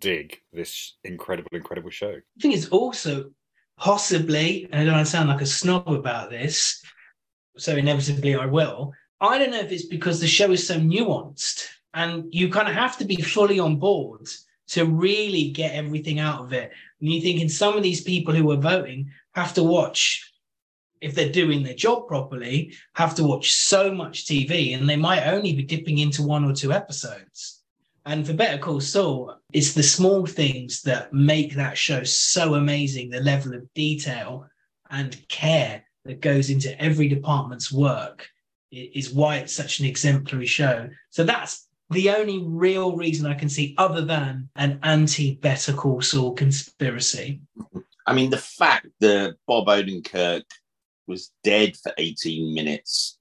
dig this incredible, incredible show. I think it's also possibly, and I don't want to sound like a snob about this, so inevitably I will. I don't know if it's because the show is so nuanced and you kind of have to be fully on board to really get everything out of it. And you thinking some of these people who are voting have to watch, if they're doing their job properly, have to watch so much TV and they might only be dipping into one or two episodes. And for Better Call Saul, it's the small things that make that show so amazing. The level of detail and care that goes into every department's work is why it's such an exemplary show. So that's the only real reason I can see, other than an anti Better Call Saul conspiracy. I mean, the fact that Bob Odenkirk was dead for 18 minutes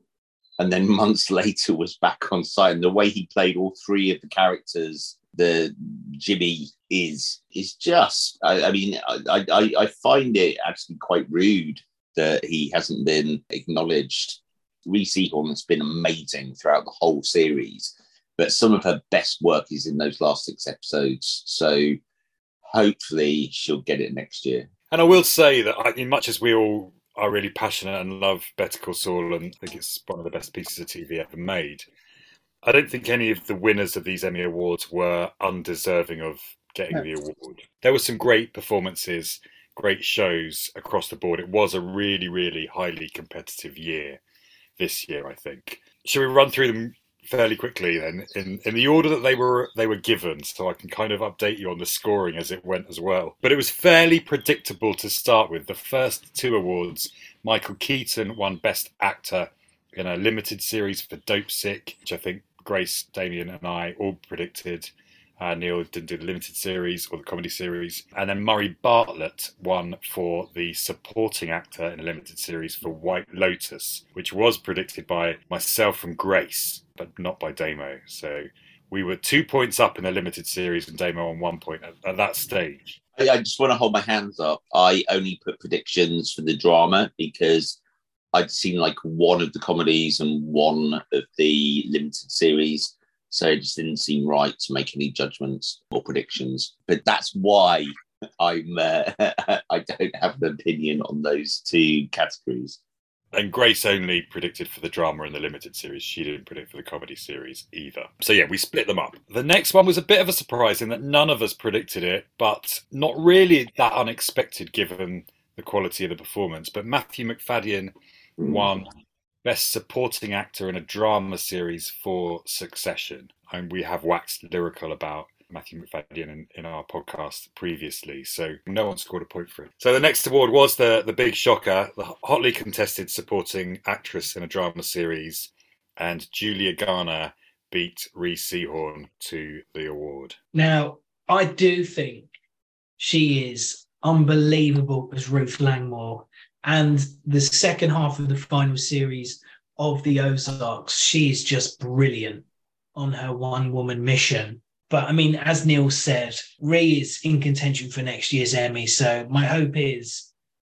and then months [laughs] later was back on site. And the way he played all three of the characters, the Jimmy is is just. I, I mean, I, I I find it actually quite rude that he hasn't been acknowledged. Rhea Seehorn has been amazing throughout the whole series, but some of her best work is in those last six episodes. So hopefully she'll get it next year. And I will say that, I, in much as we all are really passionate and love Better Call Saul and I think it's one of the best pieces of TV ever made. I don't think any of the winners of these Emmy Awards were undeserving of getting the award. There were some great performances, great shows across the board. It was a really, really highly competitive year this year, I think. Should we run through them fairly quickly then in, in the order that they were they were given so I can kind of update you on the scoring as it went as well. But it was fairly predictable to start with. The first two awards, Michael Keaton won Best Actor in a limited series for Dopesick, which I think Grace, Damien, and I all predicted. Uh, Neil didn't do the limited series or the comedy series. And then Murray Bartlett won for the supporting actor in a limited series for White Lotus, which was predicted by myself and Grace, but not by Damo. So we were two points up in the limited series and Damo on one point at, at that stage. I just want to hold my hands up. I only put predictions for the drama because I'd seen like one of the comedies and one of the limited series. So it just didn't seem right to make any judgments or predictions. But that's why I'm uh, [laughs] I don't have an opinion on those two categories. And Grace only predicted for the drama in the limited series. She didn't predict for the comedy series either. So yeah, we split them up. The next one was a bit of a surprise in that none of us predicted it, but not really that unexpected given the quality of the performance. But Matthew Macfadyen won Best Supporting Actor in a Drama Series for Succession. And we have waxed lyrical about Matthew Macfadyen in, in our podcast previously, so no one scored a point for it. So the next award was the the big shocker, the hotly contested supporting actress in a drama series, and Julia Garner beat Rhea Seehorn to the award. Now, I do think she is unbelievable as Ruth Langmore. And the second half of the final series of the Ozarks, she is just brilliant on her one woman mission. But I mean, as Neil said, Rhea is in contention for next year's Emmy. So my hope is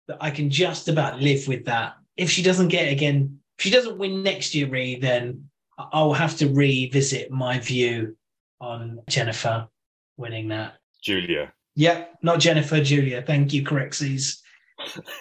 that I can just about live with that. If she doesn't get it again, if she doesn't win next year, Rhea, then I'll have to revisit my view on Jennifer winning that. Julia. Yeah, not Jennifer, Julia. Thank you, Correxies.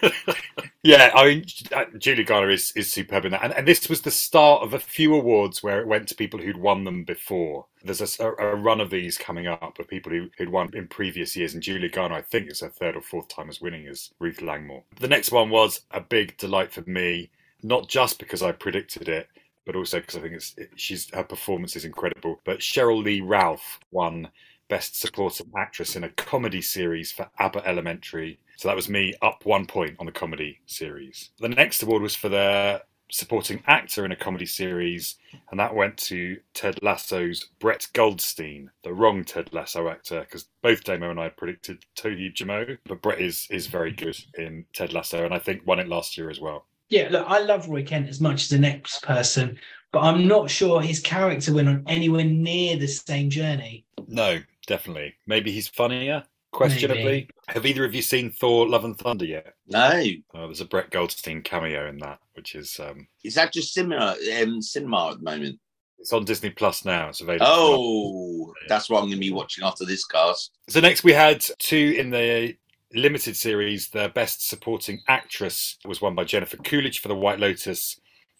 [laughs] yeah, I mean, uh, Julia Garner is, is superb in that. And, and this was the start of a few awards where it went to people who'd won them before. There's a, a run of these coming up of people who, who'd won in previous years. And Julia Garner, I think, is her third or fourth time as winning as Ruth Langmore. The next one was a big delight for me, not just because I predicted it, but also because I think it's it, she's her performance is incredible. But Cheryl Lee Ralph won Best Supporting Actress in a Comedy Series for Abbott Elementary. So that was me up one point on the comedy series. The next award was for the supporting actor in a comedy series, and that went to Ted Lasso's Brett Goldstein, the wrong Ted Lasso actor, because both Damo and I predicted Toheeb Jimoh, but Brett is is very good in Ted Lasso, and I think won it last year as well. Yeah, look, I love Roy Kent as much as the next person, but I'm not sure his character went on anywhere near the same journey. No, definitely. Maybe he's funnier. Questionably, Maybe. have either of you seen Thor: Love and Thunder yet? No, Oh, there's a Brett Goldstein cameo in that, which is um, is that just cinema? Um, cinema at the moment. it's on Disney Plus now. It's available. Oh, that's what I'm going to be watching after this cast. So next we had two in the limited series. The best supporting actress was won by Jennifer Coolidge for The White Lotus,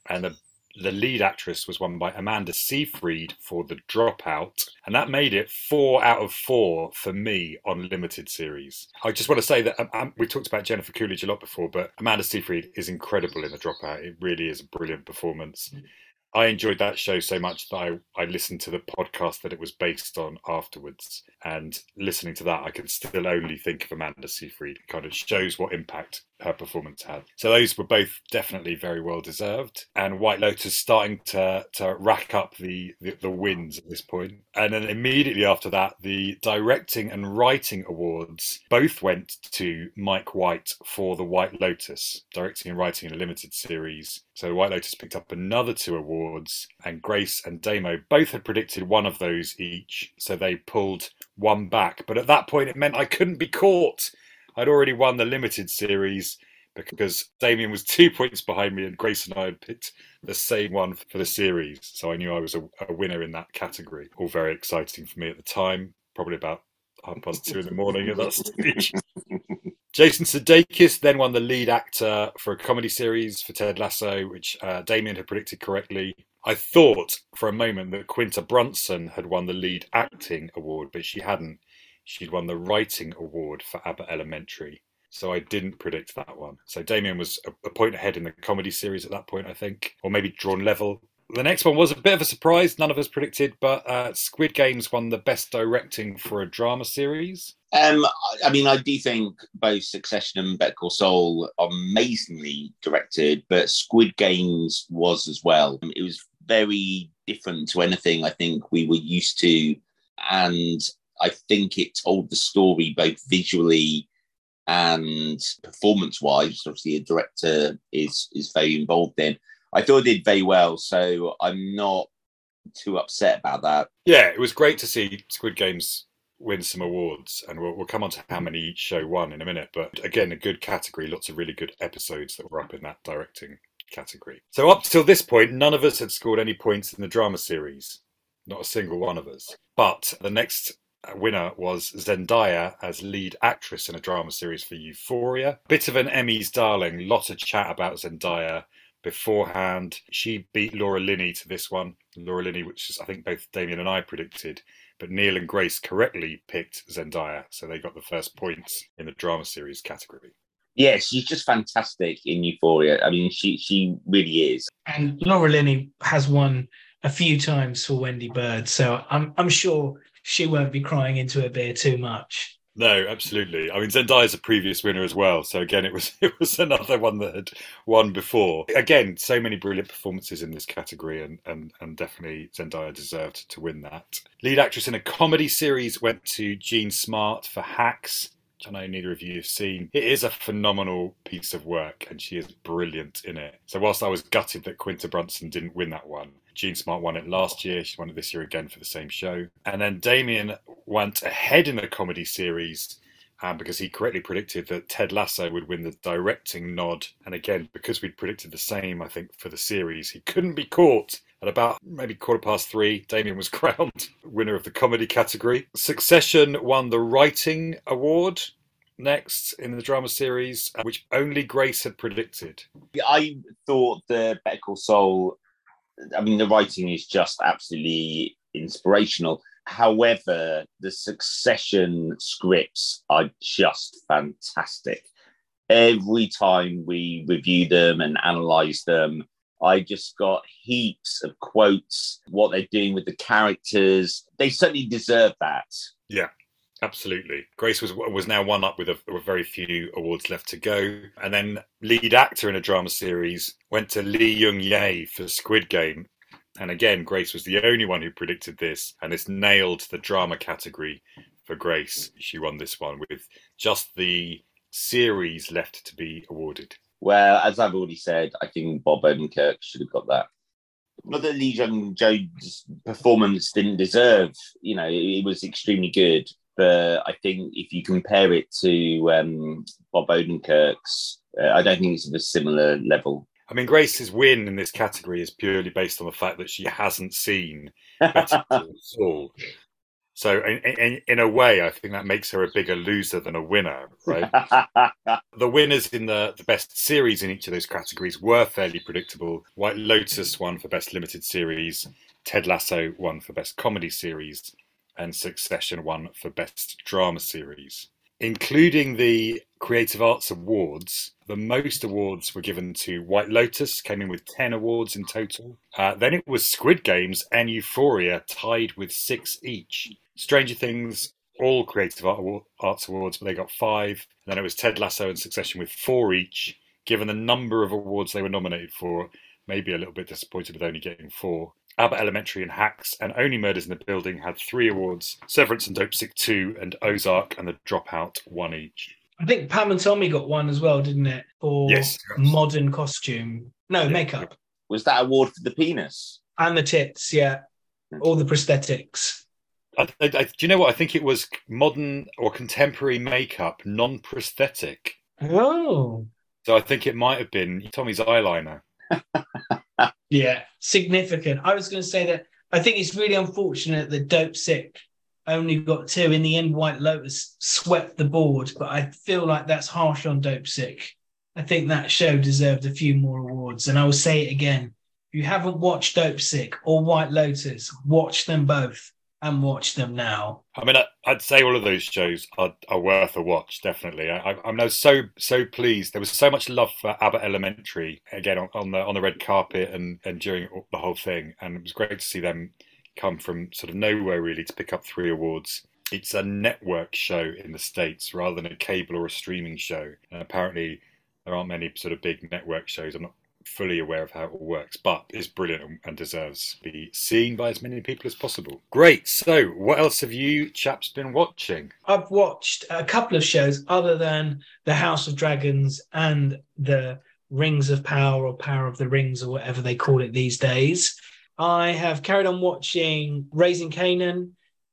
and the the lead actress was won by Amanda Seyfried for The Dropout, and that made it four out of four for me on limited series. I just want to say that um, um, we talked about Jennifer Coolidge a lot before, but Amanda Seyfried is incredible in The Dropout. It really is a brilliant performance. I enjoyed that show so much that I, I listened to the podcast that it was based on afterwards. And listening to that, I can still only think of Amanda Seyfried. It kind of shows what impact her performance had. So those were both definitely very well deserved. And White Lotus starting to to rack up the, the, the wins at this point. And then immediately after that, the directing and writing awards both went to Mike White for the White Lotus, directing and writing in a limited series. So White Lotus picked up another two awards, and Grace and Damo both had predicted one of those each. So they pulled one back. But at that point, it meant I couldn't be caught. I'd already won the limited series because Damien was two points behind me and Grace and I had picked the same one for the series. So I knew I was a, a winner in that category. All very exciting for me at the time, probably about half past two in the morning at that stage. [laughs] Jason Sudeikis then won the lead actor for a comedy series for Ted Lasso, which uh, Damien had predicted correctly. I thought for a moment that Quinta Brunson had won the lead acting award, but she hadn't. She'd won the writing award for Abbott Elementary. So I didn't predict that one. So Damien was a, a point ahead in the comedy series at that point, I think, or maybe drawn level. The next one was a bit of a surprise. None of us predicted, but uh, Squid Games won the best directing for a drama series. Um, I mean, I do think both Succession and Better Call Saul are amazingly directed, but Squid Games was as well. It was very different to anything I think we were used to, and I think it told the story both visually and performance-wise. Obviously, a director is is very involved in. I thought it did very well, so I'm not too upset about that. Yeah, it was great to see Squid Games win some awards, and we'll, we'll come on to how many each show won in a minute. But again, a good category, lots of really good episodes that were up in that directing category. So up till this point, none of us had scored any points in the drama series, not a single one of us. But the next Uh, winner was Zendaya as lead actress in a drama series for Euphoria. Bit of an Emmys darling, lot of chat about Zendaya beforehand. She beat Laura Linney to this one. Laura Linney, which is I think both Damien and I predicted, but Neil and Grace correctly picked Zendaya, so they got the first points in the drama series category. Yeah, she's just fantastic in Euphoria. I mean, she she really is. And Laura Linney has won a few times for Wendy Bird, so I'm I'm sure she won't be crying into a beer too much. No, absolutely. I mean, Zendaya is a previous winner as well. So again, it was [laughs] it was another one that had won before. Again, so many brilliant performances in this category, and and and definitely Zendaya deserved to win that. Lead actress in a comedy series went to Jean Smart for Hacks. which I know neither of you have seen. It is a phenomenal piece of work, and she is brilliant in it. So whilst I was gutted that Quinta Brunson didn't win that one, Jean Smart won it last year. She won it this year again for the same show. And then Damien went ahead in the comedy series um, because he correctly predicted that Ted Lasso would win the directing nod. And again, because we'd predicted the same, I think, for the series, he couldn't be caught. At about maybe quarter past three, Damien was [laughs] crowned winner of the comedy category. Succession won the writing award next in the drama series, uh, which only Grace had predicted. I thought the Better Call Saul I mean, the writing is just absolutely inspirational. However, the succession scripts are just fantastic. Every time we review them and analyze them, I just got heaps of quotes, what they're doing with the characters. They certainly deserve that. Yeah. Absolutely. Grace was was now one up with a, with very few awards left to go. And then lead actor in a drama series went to Lee Jung-jae for Squid Game. And again, Grace was the only one who predicted this, and this nailed the drama category for Grace. She won this one with just the series left to be awarded. Well, as I've already said, I think Bob Odenkirk should have got that. Not that Lee Jung-jae's performance didn't deserve, you know, it was extremely good but I think if you compare it to um, Bob Odenkirk's, uh, I don't think it's of a similar level. I mean, Grace's win in this category is purely based on the fact that she hasn't seen Better Call Saul. So, in, in, in, a way, I think that makes her a bigger loser than a winner, right? [laughs] the winners in the, the best series in each of those categories were fairly predictable. White Lotus won for best limited series, Ted Lasso won for best comedy series, and Succession won for Best Drama Series. Including the Creative Arts Awards, the most awards were given to White Lotus, came in with 10 awards in total. Uh, then it was Squid Games and Euphoria, tied with six each. Stranger Things, all Creative Arts Awards, but they got five. And then it was Ted Lasso and Succession with four each. Given the number of awards they were nominated for, maybe a little bit disappointed with only getting four. Abbott Elementary and Hacks and Only Murders in the Building had three awards Severance and Dope Dopesick 2 and Ozark and The Dropout one each. I think Pam and Tommy got one as well, didn't it? For yes, modern costume. No, yeah. makeup. Was that award for the penis? And the tits, yeah. Hmm. All the prosthetics. I, I, I, do you know what? I think it was modern or contemporary makeup, non prosthetic. Oh. So I think it might have been Tommy's eyeliner. [laughs] yeah, significant. I was going to say that I think it's really unfortunate that Dopesick only got two. In the end, White Lotus swept the board, but I feel like that's harsh on Dopesick. I think that show deserved a few more awards. And I will say it again. If you haven't watched Dopesick or White Lotus, watch them both and watch them now. I mean, I, would say all of those shows are, are worth a watch. Definitely, I, am now so so pleased. There was so much love for Abbott Elementary again on, on, the on the red carpet and and during the whole thing, and it was great to see them come from sort of nowhere really to pick up three awards. It's a network show in the states rather than a cable or a streaming show, and apparently there aren't many sort of big network shows. I'm not fully aware of how it all works, but is brilliant and deserves to be seen by as many people as possible. Great. So, what else have you chaps been watching? I've watched a couple of shows other than The House of Dragons and the Rings of Power or Power of the Rings or whatever they call it these days. I have carried on watching Raising Kanan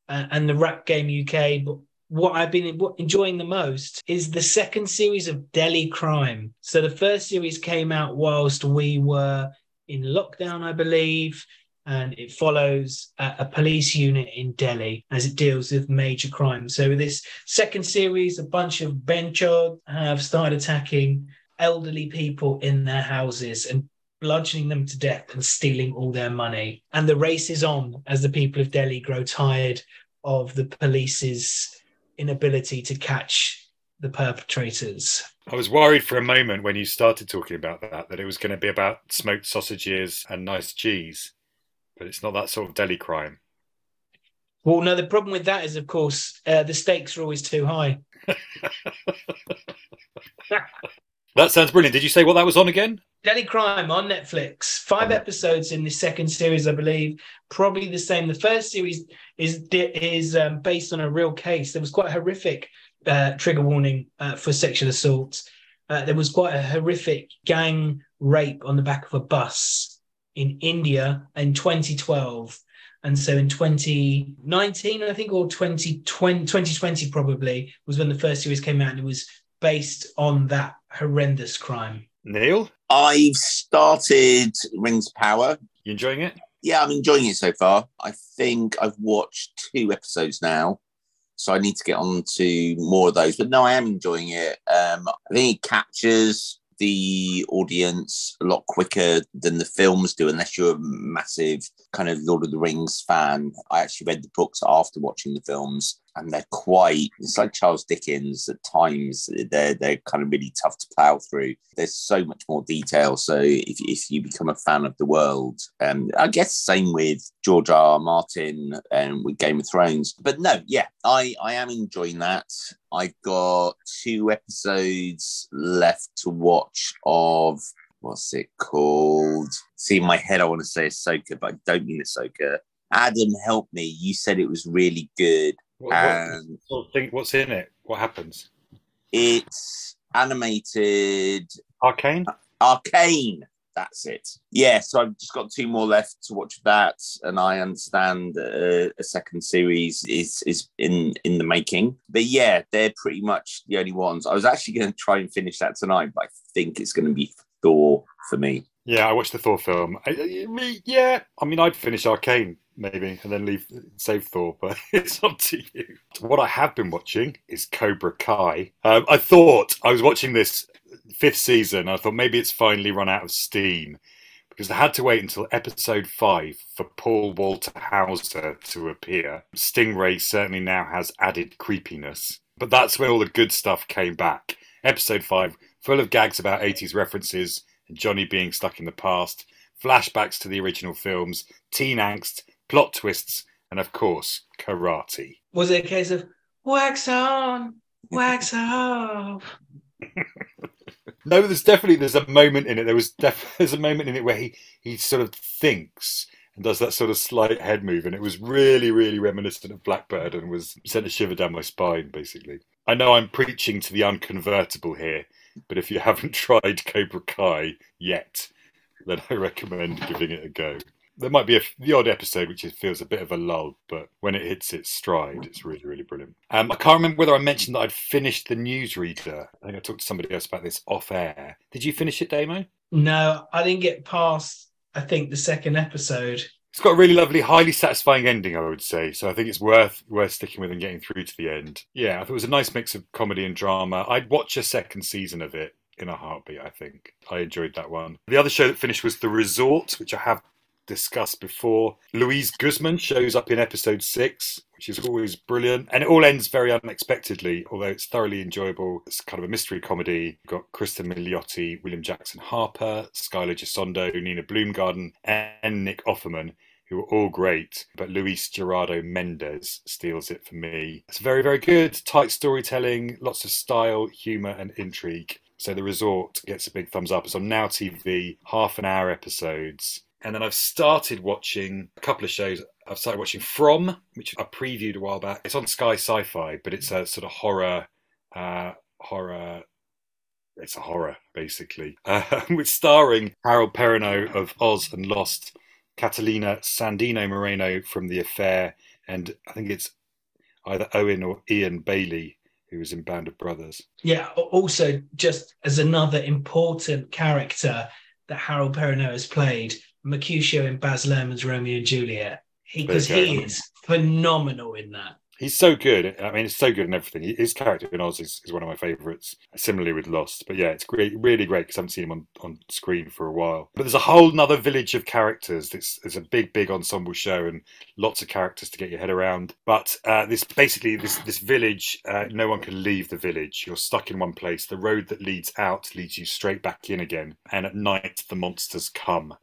uh, and the Rap Game UK, what I've been enjoying the most is the second series of Delhi Crime. So the first series came out whilst we were in lockdown, I believe, and it follows a, a police unit in Delhi as it deals with major crime. So this second series, a bunch of benchod have started attacking elderly people in their houses and bludgeoning them to death and stealing all their money. And the race is on as the people of Delhi grow tired of the police's inability to catch the perpetrators. I was worried for a moment when you started talking about that that it was going to be about smoked sausages and nice cheese, but it's not that sort of deli crime. Well, no, the problem with that is, of course, uh, the stakes are always too high. [laughs] that sounds brilliant. Did you say what that was on again? Delhi Crime on Netflix. Five episodes in the second series, I believe. Probably the same. The first series is is um, based on a real case. There was quite a horrific uh, trigger warning uh, for sexual assault. Uh, there was quite a horrific gang rape on the back of a bus in India in 2012. And so in 2019, I think, or 2020, 2020 probably, was when the first series came out and it was based on that horrendous crime. Neil? I've started Rings Power. You enjoying it? Yeah, I'm enjoying it so far. I think I've watched two episodes now, so I need to get on to more of those. But no, I am enjoying it. Um, I think it captures the audience a lot quicker than the films do, unless you're a massive kind of Lord of the Rings fan. I actually read the books after watching the films, and they're quite it's like charles dickens at times they're they're kind of really tough to plow through there's so much more detail so if, if you become a fan of the world um i guess same with george r. r martin and with game of thrones but no yeah i i am enjoying that i've got two episodes left to watch of what's it called see in my head i want to say ahsoka but i don't mean ahsoka Adam, help me. You said it was really good. What, and what think what's in it? What happens? It's animated. Arcane. Arcane. That's it. Yeah, so I've just got two more left to watch that, and I understand uh, a second series is is in in the making. But yeah, they're pretty much the only ones. I was actually going to try and finish that tonight, but I think it's going to be Thor for me. Yeah, I watched the Thor film. I, I, yeah, I mean, I'd finish Arcane maybe, and then leave save Thor. But [laughs] it's up to you. What I have been watching is Cobra Kai. Um, I thought I was watching this fifth season. I thought maybe it's finally run out of steam because I had to wait until episode five for Paul Walter Hauser to appear. Stingray certainly now has added creepiness, but that's when all the good stuff came back. Episode five, full of gags about 80s references and Johnny being stuck in the past, flashbacks to the original films, teen angst, plot twists, and of course, karate. Was it a case of wax on, wax off? [laughs] no, there's definitely there's a moment in it. There was def- [laughs] there's a moment in it where he he sort of thinks and does that sort of slight head move, and it was really really reminiscent of Blackbird, and was sent a shiver down my spine. Basically, I know I'm preaching to the unconvertible here, but if you [laughs] haven't tried Cobra Kai yet, then I recommend giving it a go there might be a, the odd episode which feels a bit of a lull, but when it hits its stride, it's really, really brilliant. Um, I can't remember whether I mentioned that I'd finished the newsreader. I think I talked to somebody else about this off air. Did you finish it, Damo? No, I didn't get past. I think the second episode. It's got a really lovely, highly satisfying ending, I would say. So I think it's worth worth sticking with and getting through to the end. Yeah, I thought it was a nice mix of comedy and drama. I'd watch a second season of it in a heartbeat. I think I enjoyed that one. The other show that finished was The Resort, which I have discussed before. Luis Guzman shows up in episode six, which is always brilliant. And it all ends very unexpectedly, although it's thoroughly enjoyable. It's kind of a mystery comedy. You've got Kristen Milioti, William Jackson Harper, Skyler Gisondo, Nina Bloomgarden, and Nick Offerman. Who are all great, but Luis Gerardo Mendez steals it for me. It's very, very good. Tight storytelling, lots of style, humour, and intrigue. So the resort gets a big thumbs up. It's on Now TV, half an hour episodes. And then I've started watching a couple of shows. I've started watching From, which I previewed a while back. It's on Sky Sci-Fi, but it's a sort of horror, uh, horror. It's a horror, basically, [laughs] uh, with starring Harold Perrineau of Oz and Lost, Catalina Sandino Moreno from The Affair, and I think it's either Owen or Ian Bailey who was in Band of Brothers. Yeah. Also, just as another important character that Harold Perrineau has played, Mercutio in Baz Luhrmann's Romeo and Juliet, because he, he is phenomenal in that. He's so good. I mean, it's so good in everything. His character in Oz is, is one of my favourites. Similarly with Lost, but yeah, it's great, really great because I haven't seen him on, on screen for a while. But there's a whole other village of characters. It's, it's a big, big ensemble show and lots of characters to get your head around. But uh, this basically this this village, uh, no one can leave the village. You're stuck in one place. The road that leads out leads you straight back in again. And at night, the monsters come.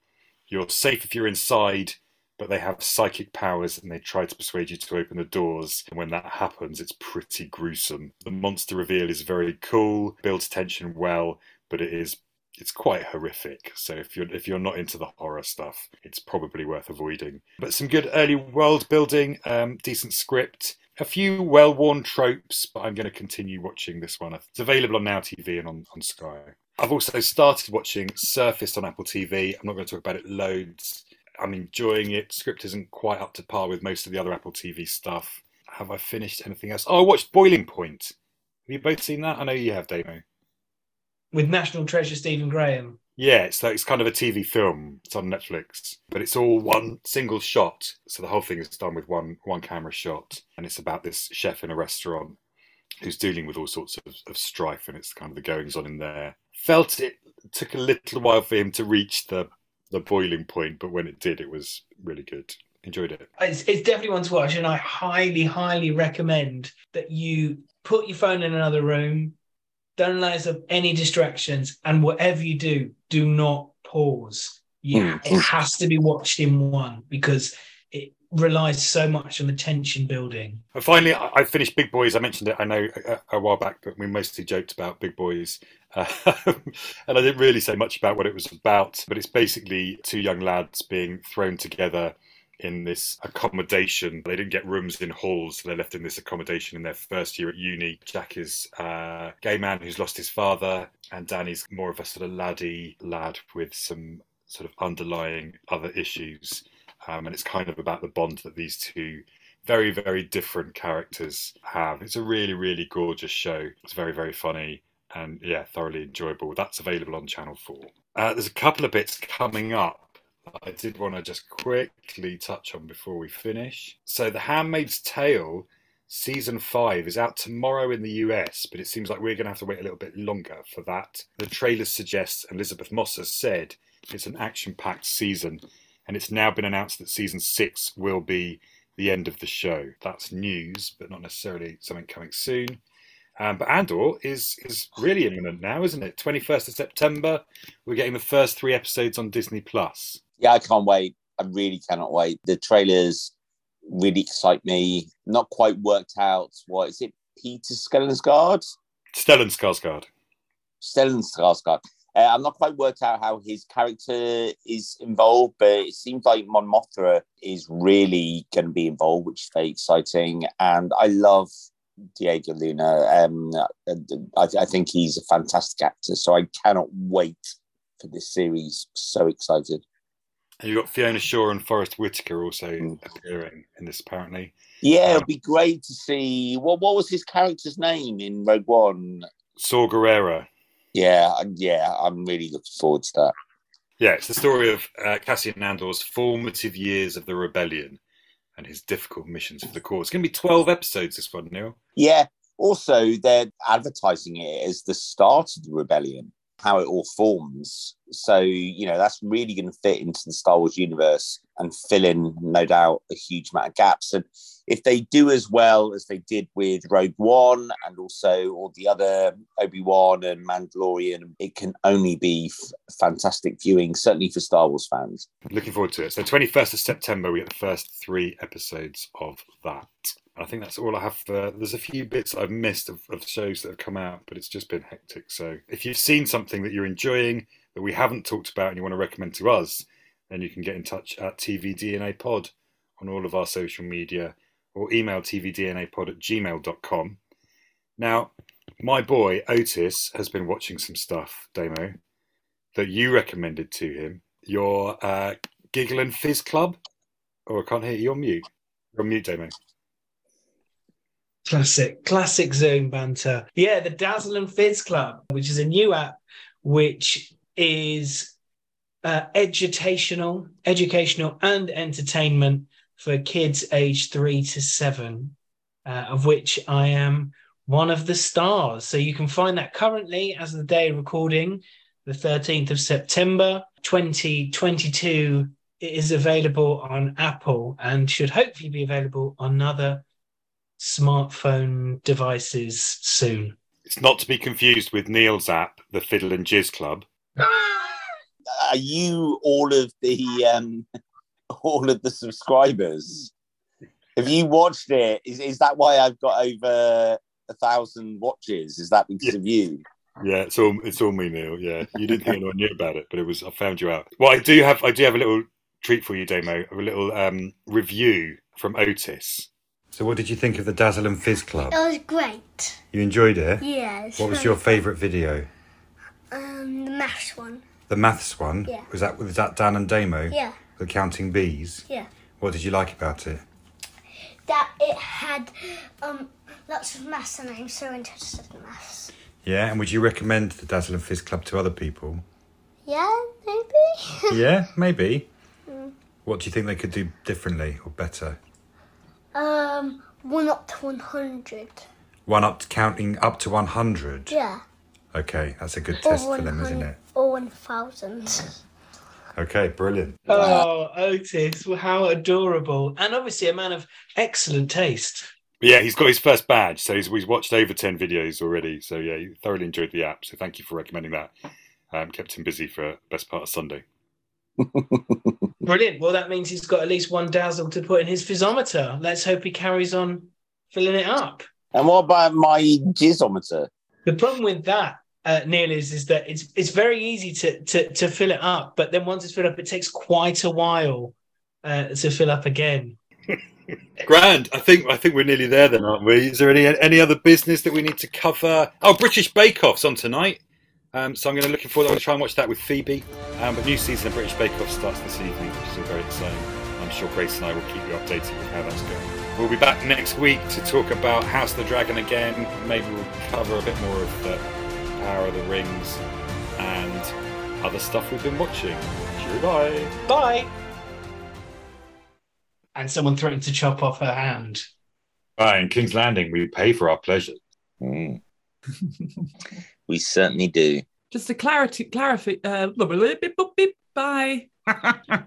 You're safe if you're inside but they have psychic powers and they try to persuade you to open the doors. And when that happens, it's pretty gruesome. The monster reveal is very cool, builds tension well, but it is it's quite horrific. So if you're if you're not into the horror stuff, it's probably worth avoiding. But some good early world building, um, decent script. A few well-worn tropes, but I'm going to continue watching this one. It's available on Now TV and on, on Sky. I've also started watching Surfaced on Apple TV. I'm not going to talk about it loads. I'm enjoying it. Script isn't quite up to par with most of the other Apple TV stuff. Have I finished anything else? Oh, I watched Boiling Point. Have you both seen that? I know you have, Damo. With National Treasure Stephen Graham. Yeah, it's like, it's kind of a TV film. It's on Netflix, but it's all one single shot. So the whole thing is done with one one camera shot, and it's about this chef in a restaurant who's dealing with all sorts of, of strife, and it's kind of the goings on in there. Felt it took a little while for him to reach the the boiling point, but when it did, it was really good. Enjoyed it. It's, it's definitely one to watch, and I highly, highly recommend that you put your phone in another room, don't allow yourself any distractions, and whatever you do, do not pause. Yeah, mm. it has to be watched in one because it relies so much on the tension building. And finally, I finished Big Boys. I mentioned it, I know, a, a while back, but we mostly joked about Big Boys. Uh, [laughs] and I didn't really say much about what it was about, but it's basically two young lads being thrown together in this accommodation. They didn't get rooms in halls, so they're left in this accommodation in their first year at uni. Jack is a gay man who's lost his father, and Danny's more of a sort of laddie lad with some sort of underlying other issues. Um, and it's kind of about the bond that these two very, very different characters have. It's a really, really gorgeous show. It's very, very funny and yeah, thoroughly enjoyable. That's available on Channel 4. Uh, there's a couple of bits coming up I did want to just quickly touch on before we finish. So, The Handmaid's Tale season five is out tomorrow in the US, but it seems like we're going to have to wait a little bit longer for that. The trailer suggests, Elisabeth Moss has said, it's an action packed season, and it's now been announced that season six will be the end of the show. That's news, but not necessarily something coming soon. Um, but Andor is is really imminent now, isn't it? Twenty first of September. We're getting the first three episodes on Disney Plus. Yeah, I can't wait. I really cannot wait. The trailers really excite me. Not quite worked out. What is it? Peter Skarsgård. Stellan Skarsgård. Stellan Skarsgård. Uh, I'm not quite worked out how his character is involved, but it seems like Mon Mothma is really going to be involved, which is very exciting. And I love Diego Luna. Um, I, I, think he's a fantastic actor, so I cannot wait for this series. So excited. And you've got Fiona Shaw and Forest Whitaker also mm. appearing in this, apparently. Yeah, um, it'd be great to see. What what was his character's name in Rogue One? Saw Gerrera. Yeah, yeah, I'm really looking forward to that. Yeah, it's the story of uh, Cassian Andor's formative years of the rebellion and his difficult missions for the cause. It's going to be 12 episodes, this one, Neil. Yeah. Also, they're advertising it as the start of the rebellion, how it all forms. So, you know, that's really going to fit into the Star Wars universe and fill in, no doubt, a huge amount of gaps. And if they do as well as they did with Rogue One and also all the other Obi Wan and Mandalorian, it can only be f- fantastic viewing, certainly for Star Wars fans. Looking forward to it. So, 21st of September, we get the first three episodes of that. I think that's all I have. For, there's a few bits I've missed of, of shows that have come out, but it's just been hectic. So, if you've seen something that you're enjoying that we haven't talked about and you want to recommend to us, then you can get in touch at TVDNA Pod on all of our social media or email tvdnapod at gmail.com. Now, my boy Otis has been watching some stuff, Damo, that you recommended to him. Your uh, Giggle and Fizz Club? Oh, I can't hear you. You're mute. You're mute, Damo. Classic, classic Zoom banter. Yeah, the Dazzle and Fizz Club, which is a new app which is uh, educational, educational and entertainment for kids aged three to seven, uh, of which I am one of the stars. So you can find that currently as the day recording, the 13th of September 2022. It is available on Apple and should hopefully be available on other smartphone devices soon. It's not to be confused with Neil's app, the Fiddle and Jizz Club. [laughs] Are you all of the um, [laughs] all of the subscribers? Have you watched it? Is is that why I've got over a thousand watches? Is that because Yeah. of you? Yeah, it's all it's all me, Neil. Yeah, you didn't think anyone knew about it, but it was I found you out. Well, I do have I do have a little treat for you, Damo. A little um, review from Otis. So, what did you think of the Dazzle and Fizz Club? It was great. You enjoyed it. Yes. What was your favourite video? Um, the maths one. The maths one. Yeah. Was that was that Dan and Damo? Yeah. The counting bees. Yeah. What did you like about it? That it had um lots of maths, and I'm so interested in maths. Yeah, and would you recommend the Dazzle and Fizz Club to other people? Yeah, maybe. [laughs] yeah, maybe. What do you think they could do differently or better? Um, one up to one hundred. One up to counting up to one hundred. Yeah. Okay, that's a good test for them, isn't it? Or one thousand. Okay, brilliant. Oh, Otis, well, how adorable. And obviously a man of excellent taste. But yeah, he's got his first badge, so he's, he's watched over 10 videos already. So yeah, he thoroughly enjoyed the app. So thank you for recommending that. Um, kept him busy for the best part of Sunday. [laughs] Brilliant. Well, that means he's got at least one dazzle to put in his fizzometer. Let's hope he carries on filling it up. And what about my jizzometer? The problem with that, uh, Neil, is, is that it's it's very easy to, to to fill it up, but then once it's filled up, it takes quite a while uh, to fill up again. [laughs] Grand. I think I think we're nearly there then, aren't we? Is there any any other business that we need to cover? Oh, British Bake Off's on tonight. Um, so I'm going to looking forward. I'm going to try and watch that with Phoebe. Um, but new season of British Bake Off starts this evening, which is very exciting. I'm sure Grace and I will keep you updated with how that's going. We'll be back next week to talk about House of the Dragon again. Maybe we'll cover a bit more of the Power of the Rings and other stuff we've been watching. Cheerio, bye. Bye. And someone threatened to chop off her hand. Right, in King's Landing, we pay for our pleasure. Mm. [laughs] we certainly do. Just a clarity, clarify. Uh, bye. [laughs]